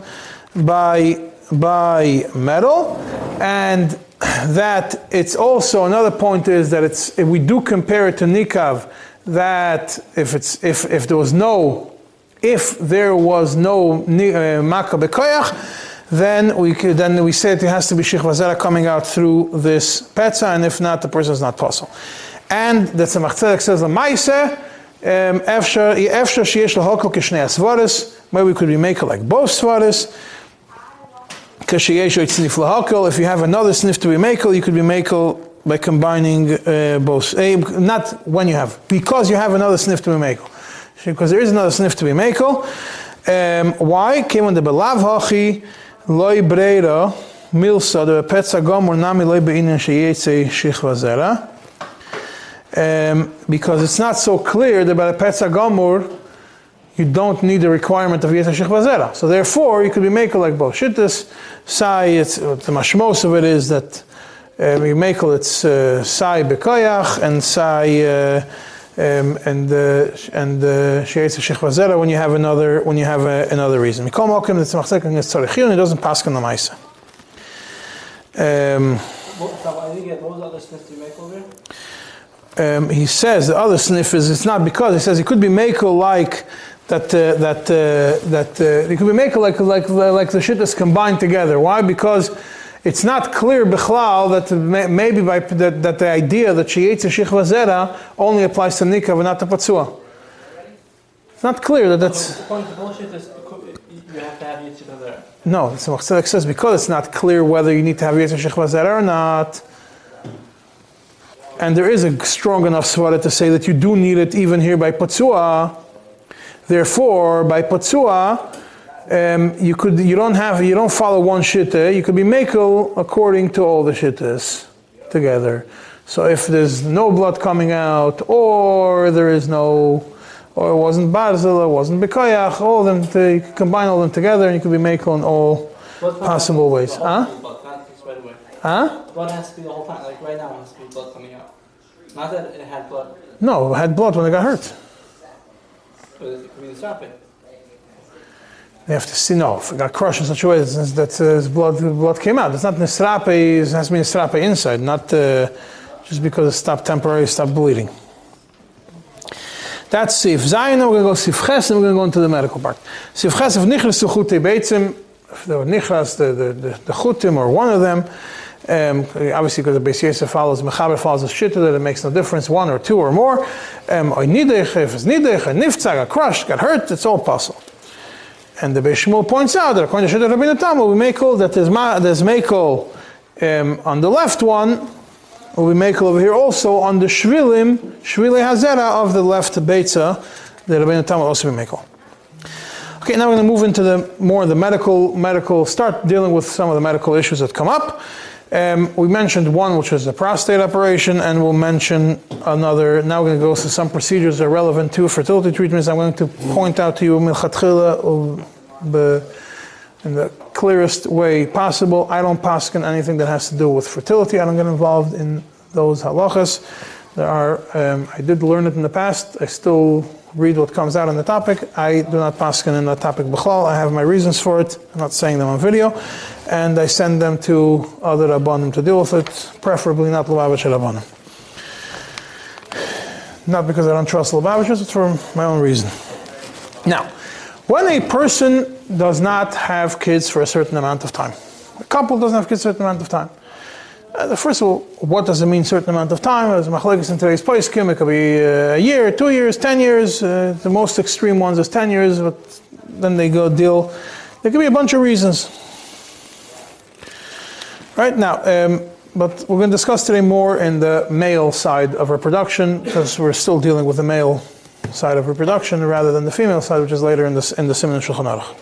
by by metal. And that it's also another point is that it's if we do compare it to nikav, that if it's if if there was no if there was no uh, bekoyach then we could, then we say it has to be shikva zera coming out through this petza, and if not, the person is not possible. And the Tzemach Tzedek says the Maise, after after sheyesh lahokol kishnei asvaris, maybe we could be making like both svaris. Snif lahokol. If you have another sniff to be makel, you could be makel by combining uh, both. Uh, not when you have, because you have another sniff to be makel. Because there is another sniff to be makel. Um, why? Came on the belav hachi loy breira milsa the petza gomor nami loy beinin sheyetze shichva zera. Um, because it's not so clear that by the petza gomor you don't need the requirement of yetze shichva zera. So therefore you could be making like both shittas. Sai, it's the mashmos of it is that um, you make it's uh, sai bekoyach and sai. Uh, um, and uh, and sheitz uh, shechvazera when you have another when you have a, another reason. Mikol mokim the tzmachzek and tzarechil and it doesn't pass on the ma'isa. Um, um, he says the other sniff is it's not because he says it could be makel like that uh, that uh, that uh, it could be makel like like like the shit that's combined together. Why? Because it's not clear bichlal that maybe by that, that the idea that sheyetze shichva zera only applies to nikav and not to patsua. It's not clear that that's. The point of bullshit is you have to have yitzchak zera. No, Machzedek says because it's not clear whether you need to have yetzer shichva zera or not. And there is a strong enough svara to say that you do need it even here by patsua. Therefore, by patsua, um, you could you don't have you don't follow one shitta. You could be makel according to all the shittas together. So if there's no blood coming out, or there is no, or it wasn't barzil, it wasn't bekoyach, all them to, you combine all them together, and you could be makel in all possible ways. Huh? Huh? Blood has to be the whole time. Like right now, it has to be blood coming out. Not that it had blood. No, it had blood when it got hurt. But it could be the stopping. They have to see, no, if it got crushed in such a way that uh, blood, blood came out. It's not nisrape, it has to be nisrape inside, not uh, just because it stopped temporarily, stopped bleeding. That's Sif Zayin, we're going to go Sif Ches, and we're going to go into the medical part. Sif Ches, if Nichris Suchute Beitzim, the nichras, the, the, the, the chutim, or one of them, um, obviously, because the Beis follows, Mechaber follows the Shitta, that it makes no difference, one or two or more. Um, or nidech, if it's nidech, a niftzah, got crushed, got hurt, it's all possible. And the Beis points out that according to Shitta Rabbeinu Tamar, we make all that there's, ma, there's makel um, on the left one, we make over here also on the shvilim, shvili hazera of the left beitza, the Rabbeinu Tam will also be makel. Okay, now we're going to move into the more the medical, medical, start dealing with some of the medical issues that come up. Um, we mentioned one, which was the prostate operation, and we'll mention another. Now we're going to go through some procedures that are relevant to fertility treatments. I'm going to point out to you milchatchila in the clearest way possible. I don't paskin anything that has to do with fertility. I don't get involved in those halachas. There are, um, I did learn it in the past. I still read what comes out on the topic. I do not paskin in that topic b'chlal. I have my reasons for it. I'm not saying them on video. And I send them to other rabbanim to deal with it, preferably not Lubavitch rabbanim. Not because I don't trust Lubavitchers, it's for my own reason. Now, when a person does not have kids for a certain amount of time, a couple doesn't have kids for a certain amount of time, uh, first of all, what does it mean certain amount of time? As machlekes in today's place, it could be uh, a year, two years, ten years. Uh, the most extreme ones is ten years, but then they go deal. There could be a bunch of reasons. Right now, um, but we're going to discuss today more in the male side of reproduction because we're still dealing with the male side of reproduction rather than the female side, which is later in the in the Siman Shulchan Aruch.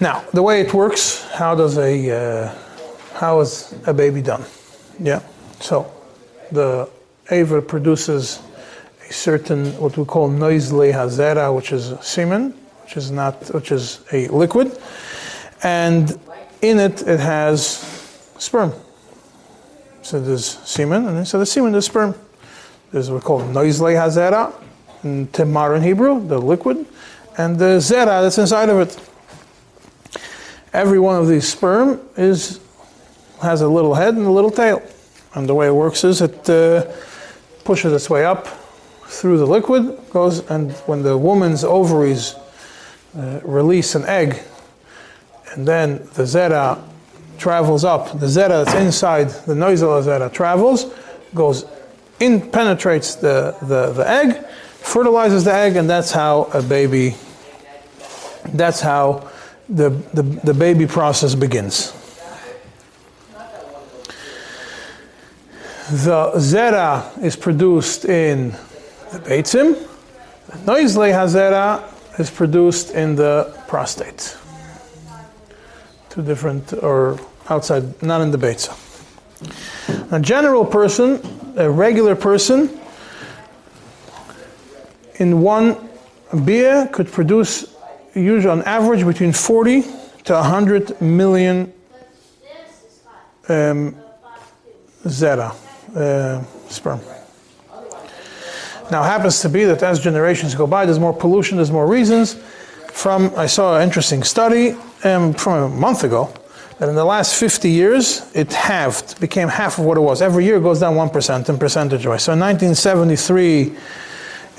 Now, the way it works, how does a uh, how is a baby done? Yeah. So the Ava produces a certain what we call noisle hazera, which is semen, which is not which is a liquid, and in it it has sperm. So there's semen, and so the semen there's sperm. There's what we call noisle hazera, in temar in Hebrew, the liquid, and the zera that's inside of it. Every one of these sperm is has a little head and a little tail. And the way it works is it uh, pushes its way up through the liquid, goes, and when the woman's ovaries uh, release an egg, and then the zera travels up, the zera that's inside the noisel zera travels, goes in, penetrates the, the, the egg, fertilizes the egg, and that's how a baby, that's how the, the, the baby process begins. the zera is produced in the beitzim. The noisle hazera is produced in the prostate. Two different, or outside, not in the beitzah. A general person, a regular person, in one beer could produce, usually on average, between 40 to 100 million um, zera uh, sperm. Now, it happens to be that as generations go by, there's more pollution, there's more reasons. From I saw an interesting study um, from a month ago that in the last 50 years it halved, became half of what it was. Every year it goes down 1% in percentage wise. So in 1973,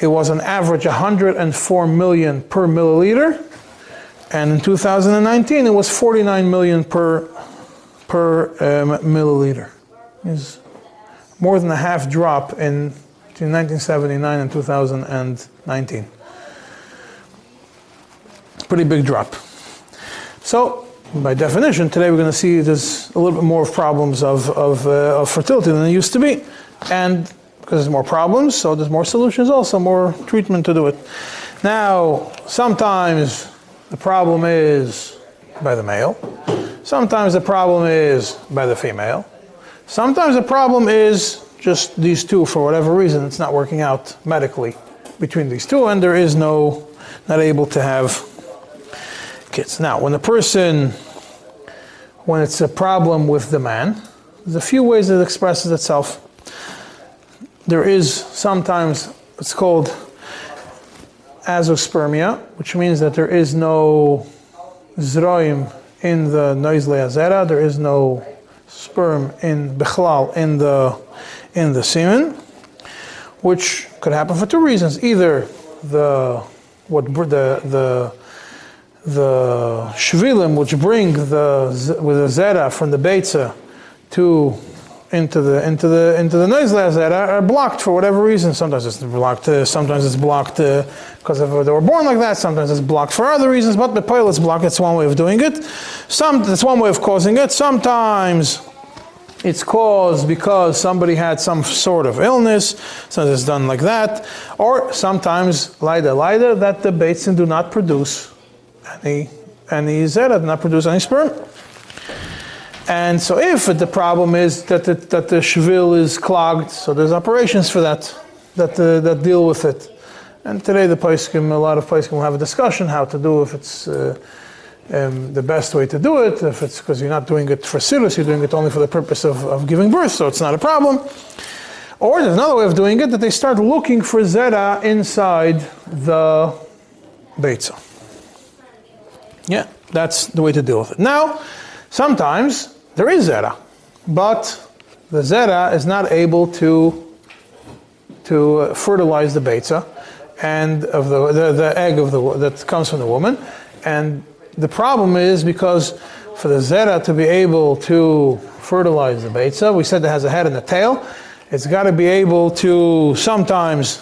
it was an average 104 million per milliliter, and in 2019 it was 49 million per per um, milliliter. Is more than a half drop in between 1979 and 2019. Pretty big drop. So, by definition, today we're going to see there's a little bit more problems of, of, uh, of fertility than there used to be. And because there's more problems, so there's more solutions also, more treatment to do it. Now, sometimes the problem is by the male, sometimes the problem is by the female, Sometimes the problem is just these two, for whatever reason, it's not working out medically between these two, and there is no, not able to have kids. Now, when the person, when it's a problem with the man, there's a few ways it expresses itself. There is sometimes, it's called azospermia, which means that there is no zroim in the noisle azera, there is no sperm in Bechlal in the in the semen, which could happen for two reasons. Either the what the the the shvilim which bring the with the zera from the beitza to into the into the into the noisle zera are blocked for whatever reason. Sometimes it's blocked. Uh, sometimes it's blocked because of they were born like that. Sometimes it's blocked for other reasons. But the pilot's blocked. It's one way of doing it. Some that's one way of causing it. Sometimes it's caused because somebody had some sort of illness, so it's done like that. Or sometimes, lida lida, that the beitzin do not produce any any zera, do not produce any sperm. And so if the problem is that the, that the shvil is clogged, so there's operations for that, that, uh, that deal with it. And today the Paiskim, a lot of Paiskim will have a discussion how to do if it's uh, um, the best way to do it, if it's because you're not doing it for silus, you're doing it only for the purpose of, of giving birth, so it's not a problem. Or there's another way of doing it that they start looking for zera inside the beitza. Yeah, that's the way to deal with it. Now, sometimes there is zera, but the zera is not able to to uh, fertilize the beitza and of the, the, the egg of the that comes from the woman, and the problem is because for the zera to be able to fertilize the beitza, we said it has a head and a tail. It's got to be able to sometimes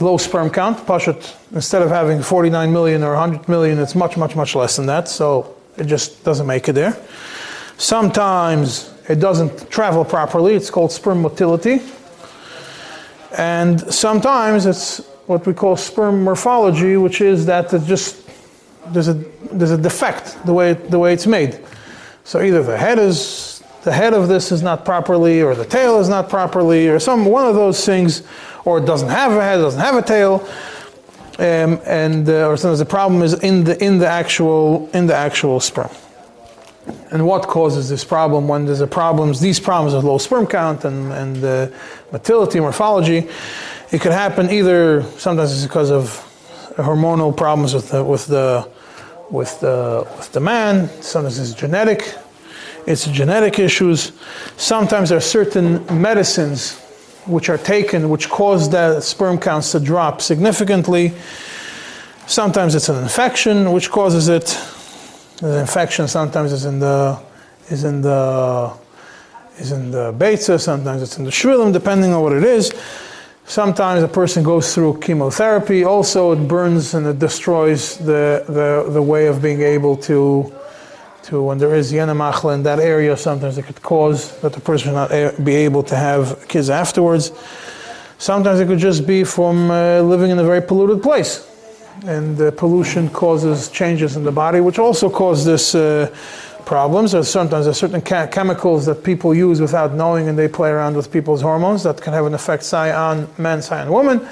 low sperm count. Pashut, instead of having 49 million or 100 million, it's much, much, much less than that. So it just doesn't make it there. Sometimes it doesn't travel properly. It's called sperm motility. And sometimes it's what we call sperm morphology, which is that it just there's a there's a defect the way the way it's made. So either the head is the head of this is not properly, or the tail is not properly, or some one of those things, or it doesn't have a head, doesn't have a tail, um, and uh, or sometimes the problem is in the in the actual in the actual sperm. And what causes this problem when there's a problems, these problems of low sperm count and, and uh, motility, morphology, it could happen either, sometimes it's because of hormonal problems with the, with the, with the, with the man, sometimes it's genetic, it's genetic issues. Sometimes there are certain medicines which are taken which cause the sperm counts to drop significantly. Sometimes it's an infection which causes it. The infection sometimes is in the is in the is in the beitza, sometimes it's in the shrilim, depending on what it is. Sometimes a person goes through chemotherapy. Also, it burns and it destroys the, the, the way of being able to, to when there is yenamachla in that area, sometimes it could cause that the person not be able to have kids afterwards. Sometimes it could just be from uh, living in a very polluted place and the pollution causes changes in the body, which also cause this uh, problems. Or sometimes there's certain ca- chemicals that people use without knowing, and they play around with people's hormones that can have an effect, say, on men, say, on women.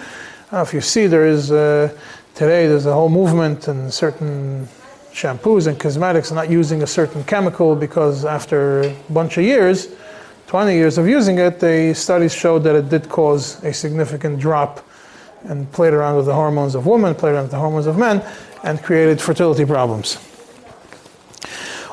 If you see, there is uh, today there's a whole movement and certain shampoos and cosmetics are not using a certain chemical because after a bunch of years, 20 years of using it, the studies showed that it did cause a significant drop and played around with the hormones of women, played around with the hormones of men, and created fertility problems.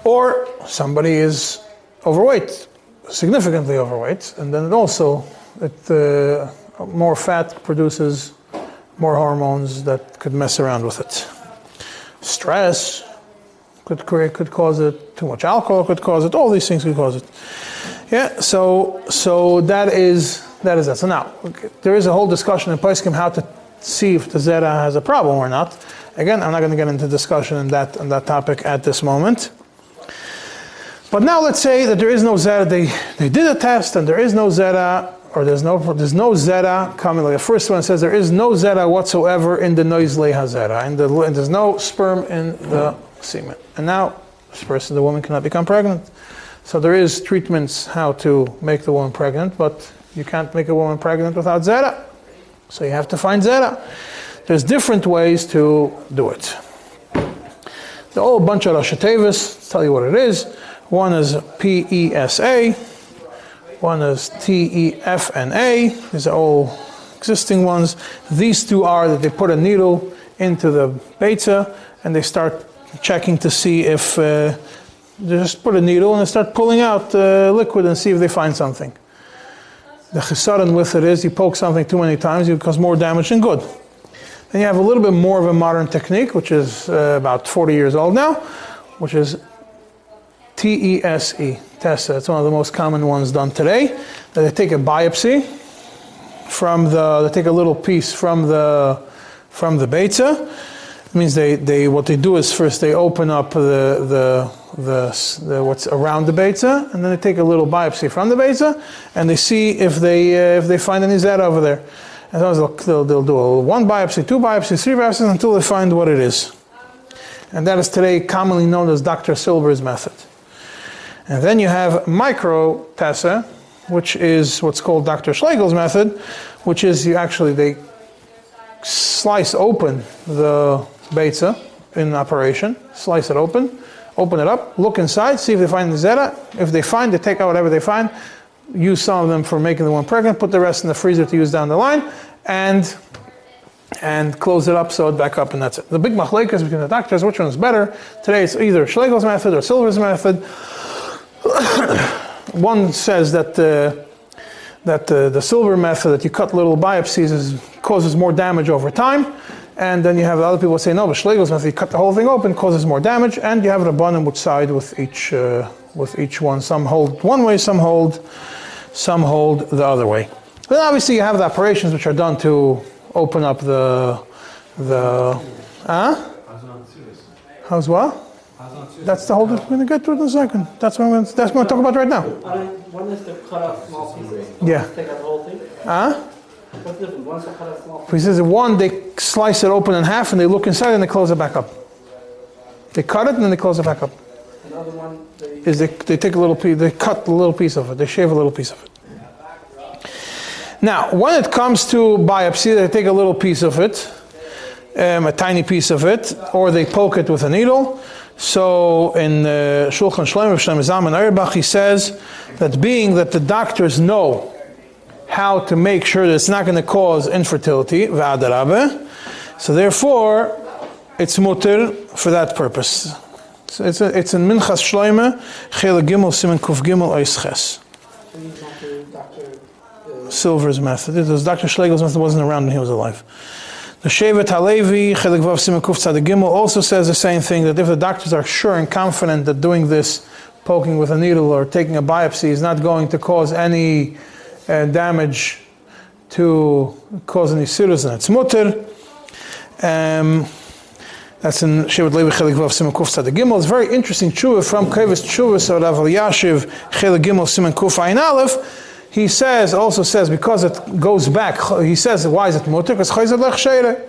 Or somebody is overweight, significantly overweight, and then it also it uh, more fat produces more hormones that could mess around with it. Stress could create, could cause it. Too much alcohol could cause it. All these things could cause it. Yeah. So so that is that is that. So now okay, there is a whole discussion in Paiskim how to see if the zera has a problem or not. Again, I'm not going to get into discussion on that on that topic at this moment. But now let's say that there is no zera. They they did a test and there is no zera, or there's no there's no zera coming. Like the first one says there is no zera whatsoever in the noisle hazera, and, the, and there's no sperm in the semen. And now this person, the woman, cannot become pregnant. So there is treatments how to make the woman pregnant, but you can't make a woman pregnant without zera. So you have to find zera. There's different ways to do it. There are all a bunch of Rosh Tevis, tell you what it is. One is P E S A, one is T E F N A. These are all existing ones. These two are that they put a needle into the beta and they start checking to see if uh, they just put a needle and they start pulling out uh, liquid and see if they find something. The chesaron with it is you poke something too many times, you cause more damage than good. Then you have a little bit more of a modern technique, which is uh, about 40 years old now, which is TESE, TESA. It's one of the most common ones done today. They take a biopsy from the, they take a little piece from the, from the beta. It means they, they, what they do is first they open up the, the, the, the what's around the beta, and then they take a little biopsy from the beta, and they see if they, uh, if they find any Z over there. And sometimes they'll, they'll, they'll do one biopsy, two biopsies, three biopsies until they find what it is. And that is today commonly known as Dr. Silber's method. And then you have micro TESA, which is what's called Dr. Schlegel's method, which is you actually they slice open the beta in operation, slice it open, open it up, look inside, see if they find the zeta. If they find, they take out whatever they find, use some of them for making the one pregnant, put the rest in the freezer to use down the line, and and close it up, sew it back up, and that's it. The big machlekes between the doctors, which one is better? Today it's either Schlegel's method or Silver's method. one says that uh, that uh, the silver method that you cut little biopsies is, causes more damage over time. And then you have other people say, no, but Schlegel's method, you cut the whole thing open, causes more damage. And you have an abundant which side with each, uh, with each one. Some hold one way, some hold, some hold the other way. Then obviously you have the operations which are done to open up the, the, huh? How's what? How's it not serious? That's the whole, we're gonna get to it in a second. That's what I'm gonna, that's what we're gonna talk about right now. One is to cut out small pieces. Yeah. Take out the whole thing. Huh? He says that one, they slice it open in half and they look inside and they close it back up. They cut it and then they close it back up. And the other one, they, Is they, they take a little piece, they cut a little piece of it, they shave a little piece of it. Now, when it comes to biopsy, they take a little piece of it, um, a tiny piece of it, or they poke it with a needle. So in uh, Shulchan Shloim of Shem Zalman Auerbach, he says that being that the doctors know how to make sure that it's not going to cause infertility, so therefore it's mutter for that purpose. So it's, a, it's in Minchas Shloime, Chele Gimel, Simen Kuf Gimel, Ois Ches. these Dr. Dr. Uh, Silver's method. It was Dr. Schlegel's method wasn't around when he was alive. The Shevet Halevi, Chelik Vav Simen Kuf Tzadik Gimel, also says the same thing, that if the doctors are sure and confident that doing this, poking with a needle or taking a biopsy is not going to cause any uh, damage to cause any serous and it's mutter. Um, that's in Shevet Levi Chelik Vav Simen Kuf Tzadik Gimel. It's very interesting tshuva from Kevis Tshuva of Rav Elyashiv Chelik Gimel Simen Kuf Ayin Aleph. He says, also says, because it goes back, he says, why is it mutter? Because chayzat lech sheire.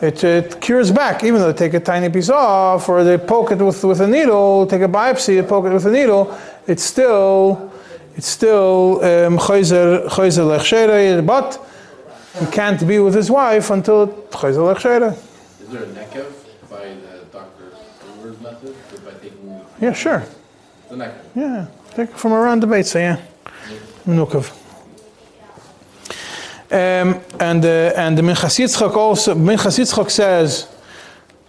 It, it cures back, even though they take a tiny piece off, or they poke it with, with a needle, take a biopsy, poke it with a needle, it's still, it's still um, chayzer Lechshere, but he can't be with his wife until chayzer Lechshere. Is there a nekev by the Dr. Method, by taking Yeah, sure. the nekev? Yeah, take it from around the beit, so yeah. Nukav. Um, and uh, and the Minchas Yitzchak also Minchas Yitzchak says,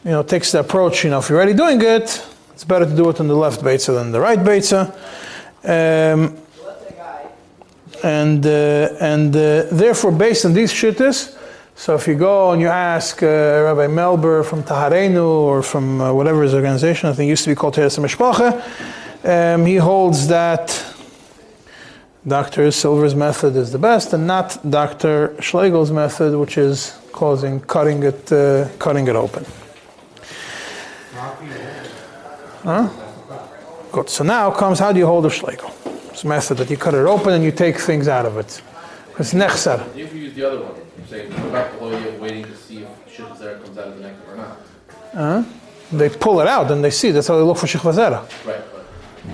you know, takes the approach. You know, if you're already doing it, it's better to do it on the left beitza than the right beitza. Um, and uh, and uh, therefore, based on these shittas, so if you go and you ask uh, Rabbi Melber from Taharenu or from uh, whatever his organization, I think used to be called Teres Mishpacha, um, he holds that Dr. Silver's method is the best and not Dr. Schlegel's method, which is causing cutting it uh, cutting it open. Huh? Good. So now comes how do you hold a Schlegel? It's a method that you cut it open and you take things out of it. It's nechsar. If you use the other one, you're saying go back the whole year waiting to see if shit comes out of the nekev or not. Huh? They pull it out and they see. That's how they look for shechvazera. Right, but,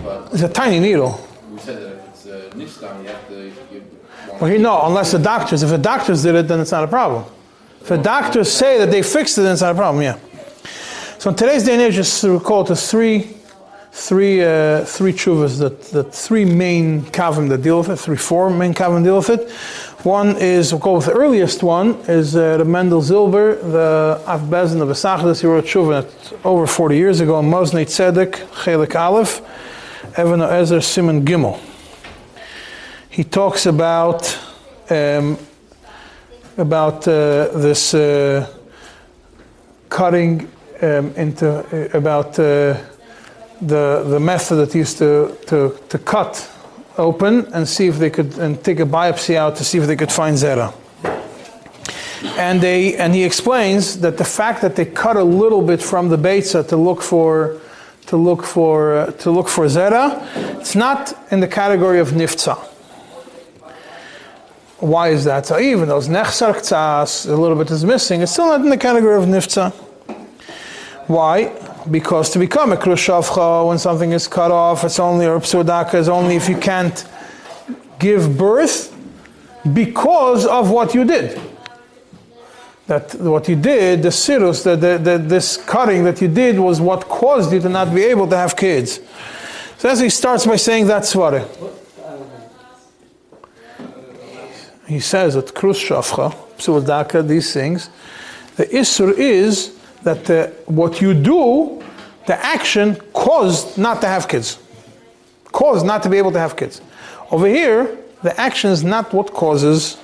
but It's a tiny needle. we said that if it's uh, nishtam, you have to, you Well, here, no, unless the doctors. If the doctors did it, then it's not a problem. If the doctors say that they fixed it, then it's not a problem. Yeah. So in today's day and age, it's called the three, three, uh, three chuvas that the three main kavim that deal with it. Three, four main kavim deal with it. One is we'll go with the earliest one is uh, the Mendel Zilber, the Avbezin of Esachdas. He wrote tshuva over 40 years ago. Moznei Tzedek, Chelik Aleph, Evan Ezer Simon Gimel he talks about um, about uh, this uh, cutting um, into uh, about uh, the the method that used to, to to cut open and see if they could and take a biopsy out to see if they could find zera. And they and he explains that the fact that they cut a little bit from the beitza to look for to look for uh, to look for zera, it's not in the category of nifza. Why is that? So even though nechsar a little bit is missing, it's still not in the category of nifza. Why? Because to become a krushavcha, when something is cut off, it's only, or pseudaka is only if you can't give birth because of what you did. That what you did, the sirus, the, this cutting that you did was what caused you to not be able to have kids. So as he starts by saying that svara. He says that krushavcha, pseudaka, these things, the isur is that the, what you do, the action caused not to have kids. Caused not to be able to have kids. Over here, the action is not what causes,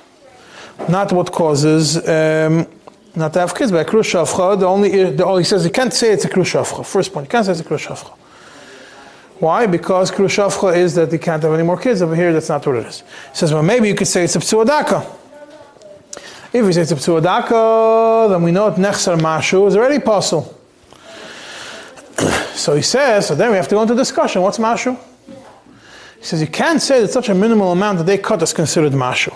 not what causes um, not to have kids. By krushavcha, the only, the, only, he says you can't say it's a krushavcha. First point, you can't say it's a krushavcha. Why? Because krushavcha is that you can't have any more kids. Over here, that's not what it is. He says, well, maybe you could say it's a psuadaka. If we say it's a psuadaka, then we know that nechsar mashu is already possible. so he says, so then we have to go into discussion. What's mashu? He says you can't say that such a minimal amount that they cut is considered mashu.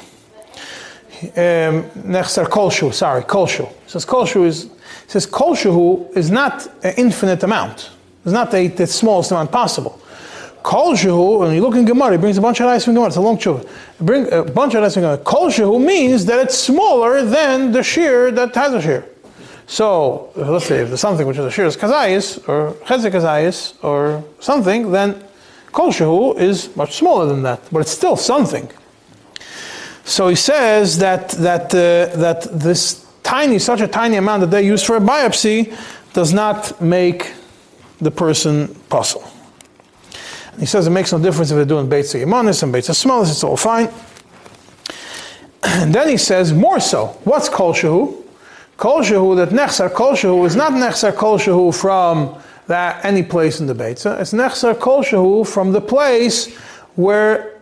Um, Nechsar kolshu, sorry, kolshu. He says kolshu is, he says kolshu is not an infinite amount. It's not the, the smallest amount possible. Kol shehu, when you look in Gemara, he brings a bunch of rice from Gemara. It's a long tshuva. Bring a bunch of rice from Gemara. Kol shehu means that it's smaller than the shear that has a shear. So let's say if there's something which is a shear is kazayis or chesed kazayis or something, then kol shehu is much smaller than that, but it's still something. So he says that that uh, that this tiny, such a tiny amount that they use for a biopsy, does not make the person possible. He says it makes no difference if they're doing Beitza Yemonis and Beitza Smalis, it's all fine. And then he says more so. What's Kol Shehu? Kol Shehu, that Nechsar Kol Shehu is not Nechsar Kol Shehu from that any place in the Beitza. It's Nechsar Kol Shehu from the place where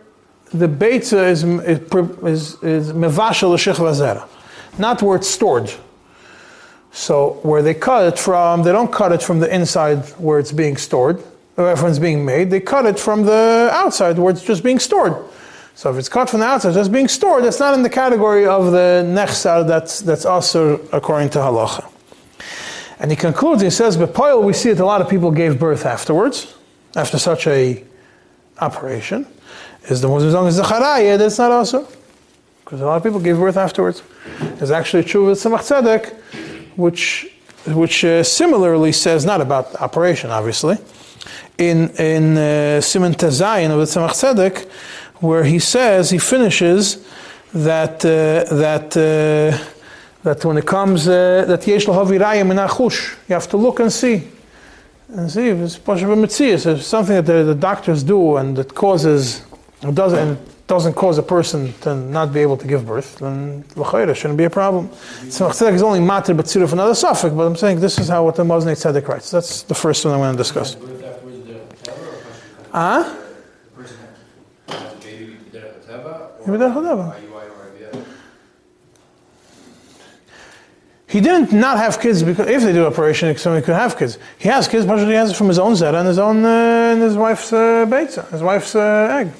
the Beitza is, is, is Mevashel Shechva Zera, not where it's stored. So where they cut it from, they don't cut it from the inside where it's being stored, it's being made. They cut it from the outside where it's just being stored. So if it's cut from the outside, just being stored, that's not in the category of the nechsar that's that's also according to halacha. And he concludes. He says, but "Bepoil, we see that a lot of people gave birth afterwards, after such a operation. Is the as long as the that's not also because a lot of people gave birth afterwards. There's actually true with Tzemach Tzedek, which which uh, similarly says not about operation, obviously, in in uh, Simon of the Tzemach Tzedek, where he says he finishes that uh, that uh, that when it comes uh, that yesh lahaviraya minachush, you have to look and see. And see if it's possible mitzias, if something that the, the doctors do and that causes, it doesn't, doesn't cause a person to not be able to give birth, then l'chayra shouldn't be a problem. So Tzedek is only matter but for another suffix, but I'm saying this is how what the Moznei Tzedek writes. That's the first one I'm going to discuss. He didn't not have kids because if they do operation, somebody could have kids. He has kids, but he has it from his own zera and his own uh, and his wife's uh, beitza, his wife's uh, egg. In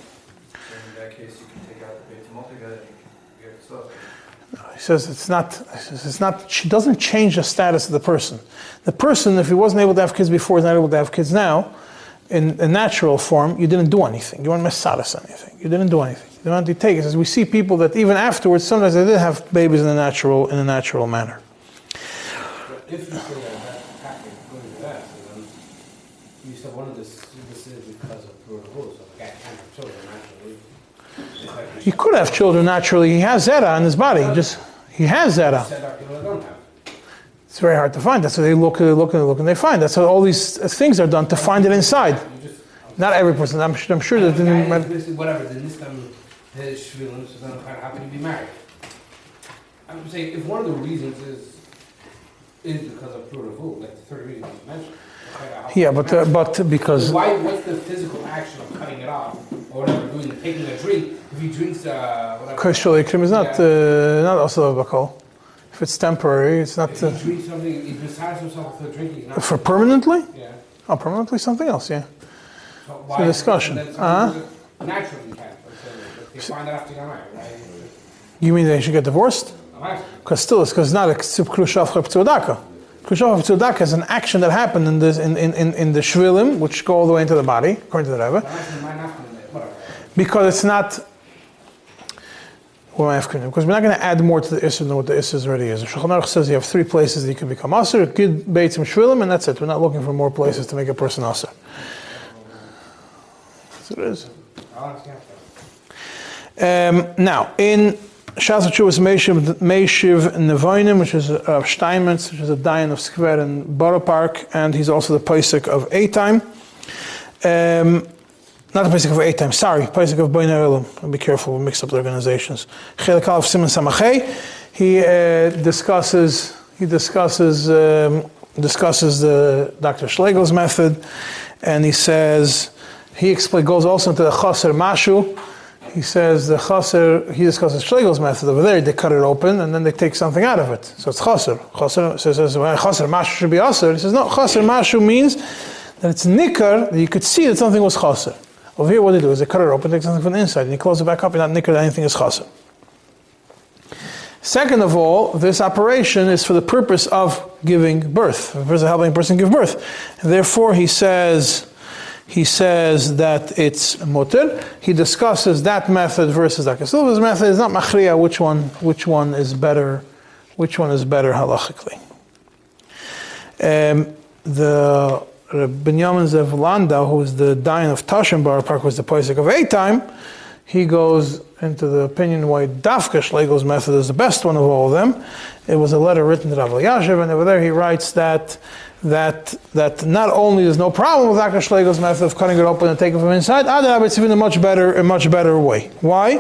that case, you can take out the beta multiga and you get the stuff. He says it's not. he says It's not. She doesn't change the status of the person. The person, if he wasn't able to have kids before, is not able to have kids now. In a natural form, you didn't do anything. You weren't mesadas anything. You didn't do anything. You don't have to take it. As we see people that even afterwards, sometimes they did have babies in a natural in a natural manner. But if you say that that happened according to that, then you said one of this, this is because of pure rules, so the guy can't have children naturally. He could have children naturally. He has zera in his body. He just he has zera. said our people that don't have. It's very hard to find. That's what they look, they look, and they look, and they find. That's how all these things are done to find it inside. Just. Not every person. I'm, I'm sure that. Didn't- is whatever, then this time his shvilim, so then how how can you be married? I'm saying if one of the reasons is is because of Pruda Vu, like the third reason you mentioned. Yeah, but uh, but because Why, what's the physical action of cutting it off, or whatever, doing, taking a drink, if he drinks, uh, whatever. Kosher cream is not uh, not also a bakol. If it's temporary, it's not If he drinks something, he besides himself with a drink, he's not. for permanently. Yeah. Oh, permanently something else. Yeah. So a discussion. Uh-huh. Naturally can, but they find out after you get married, right? You mean they should get divorced? Because still, it's because it's not a krushav p'tzudaka. Krushav p'tzudaka is an action that happened in this in, in, in, in the shvilim, which go all the way into the body, according to the Rebbe. I'm asking, might not be, whatever. because it's not. What am I asking? Because we're not going to add more to the Isser than what the Isser already is. The Shulchan Aruch says you have three places that you can become Aser, Gid, Beitzim, Shvilim, and that's it. We're not looking for more places to make a person Aser. That's what it is. Um, now, in Shas Chuvas Meishiv Nevoinim, which is of Steinmetz, which is a Dayan of Skver in Borough Park, and he's also the Pesach of Eitim. Um, not the Pesach of Eitim, sorry, Pesach of Bonei Olam. Be careful, we mix up the organizations. Chelik Aleph Simon Samachay, he uh, discusses, he discusses, um, discusses the Dr. Schlegel's method, and he says, he explain, goes also into the Chaser Mashu, he says the chaser, he discusses Schlegel's method over there, they cut it open and then they take something out of it. So it's chaser. Chaser says, says well, chaser mashu should be aser. He says, no, chaser mashu means that it's nicker, that you could see that something was chaser. Over here, what they do is they cut it open, take something from the inside, and you close it back up, and not nicker that anything is chaser. Second of all, this operation is for the purpose of giving birth, the purpose of helping a person give birth. And therefore, he says, he says that it's mutter. He discusses that method versus Dr. Silva's method. It's not machriya which one, which one is better, which one is better halachically. Um, the Binyamin Zev Landau, who is the Dayan of Tashenbar Park, was the Pesach of Eitim, he goes into the opinion why Dafka Schlegel's method is the best one of all of them. It was a letter written to Rav Elyashiv, and over there he writes that that that not only there's no problem with Dr. Schlegel's method of cutting it open and taking it from inside, Adab, it's even a much better a much better way. Why?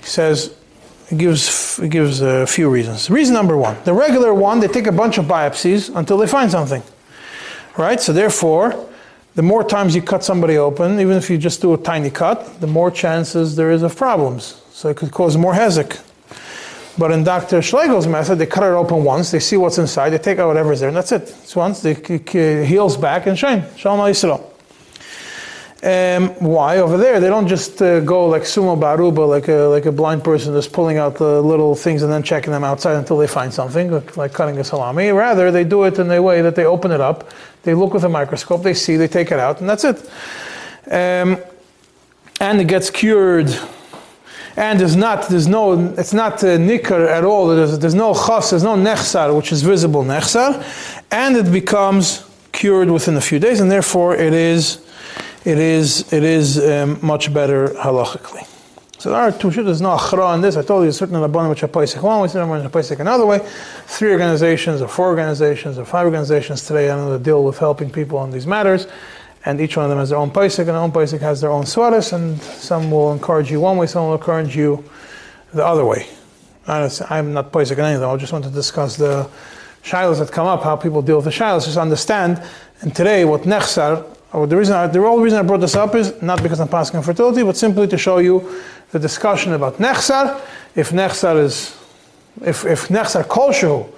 He says it gives he gives a few reasons. Reason number one: the regular one, they take a bunch of biopsies until they find something, right? So therefore, the more times you cut somebody open, even if you just do a tiny cut, the more chances there is of problems. So it could cause more hezek. But in Dr. Schlegel's method, they cut it open once, they see what's inside, they take out whatever's there, and that's it. It's once, k- heals back and shine. Shalom Yisrael. Um, why? Over there, they don't just uh, go like sumo baruba, like a, like a blind person just pulling out the little things and then checking them outside until they find something, like cutting a salami. Rather, they do it in a way that they open it up, they look with a microscope, they see, they take it out, and that's it. Um, and it gets cured. And there's not, there's no, it's not uh, nikar at all. There's, there's no chas, there's no nechsar, which is visible nechsar, and it becomes cured within a few days, and therefore it is, it is, it is um, much better halachically. So there are two shit. There's no achra on this. I told you certain rabbanim which are paisik one way, certain which are paisik another way. Three organizations, or four organizations, or five organizations today. I know that deal with helping people on these matters, and each one of them has their own paisik, and their own paisik has their own swaras, and some will encourage you one way, some will encourage you the other way. I'm not paisik in any of them. I just want to discuss the shilas that come up, how people deal with the shilas, just understand. And today, what nechsar, or the reason, I, the only reason I brought this up is not because I'm passing on fertility, but simply to show you the discussion about nechsar. If nechsar is, if, if nechsar kolshu,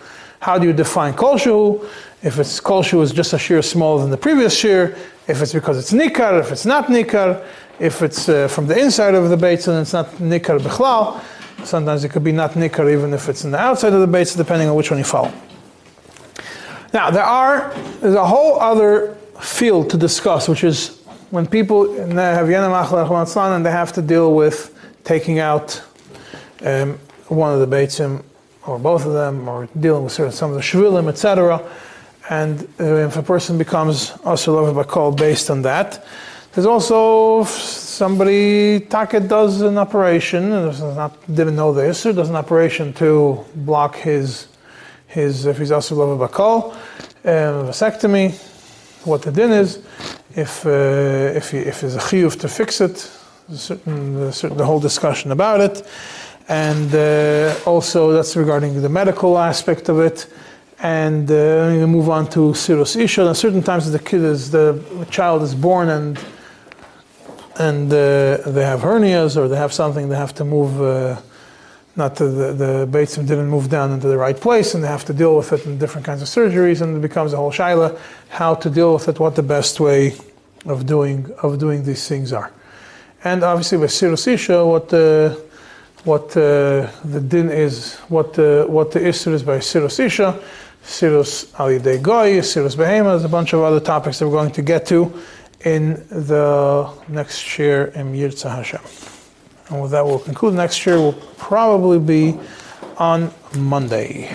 how do you define kolshu? If it's kolshu is just a shear smaller than the previous shear, if it's because it's nikar, if it's not nikar, if it's uh, from the inside of the beit and it's not nikar bichlal, sometimes it could be not nikar even if it's in the outside of the beit, depending on which one you follow. Now there are there's a whole other field to discuss, which is when people have yana and they have to deal with taking out um, one of the beitzim or both of them, or dealing with certain some of the shvilim, etc. And uh, if a person becomes also bakol based on that, there's also somebody Taka does an operation, not didn't know this, or does an operation to block his his if he's love bakol, um, vasectomy. What the din is, if uh, if if there's a chiyuv to fix it, certain, certain the whole discussion about it, and uh, also that's regarding the medical aspect of it. and uh, you move on to Sirus Isha. And certain times the kid is the child is born and and uh, they have hernias or they have something they have to move. Uh, not the the, the Beitzim didn't move down into the right place, and they have to deal with it in different kinds of surgeries, and it becomes a whole shaila how to deal with it, what the best way of doing of doing these things are, and obviously with Sirus Isha, what the what uh, the din is, what the what the issur is by Sirus Isha, Sirus Alidei Goy, Sirus Behema, there's a bunch of other topics that we're going to get to in the next year in Yirtzah Hashem. And with that, we'll conclude. Next year will probably be on Monday.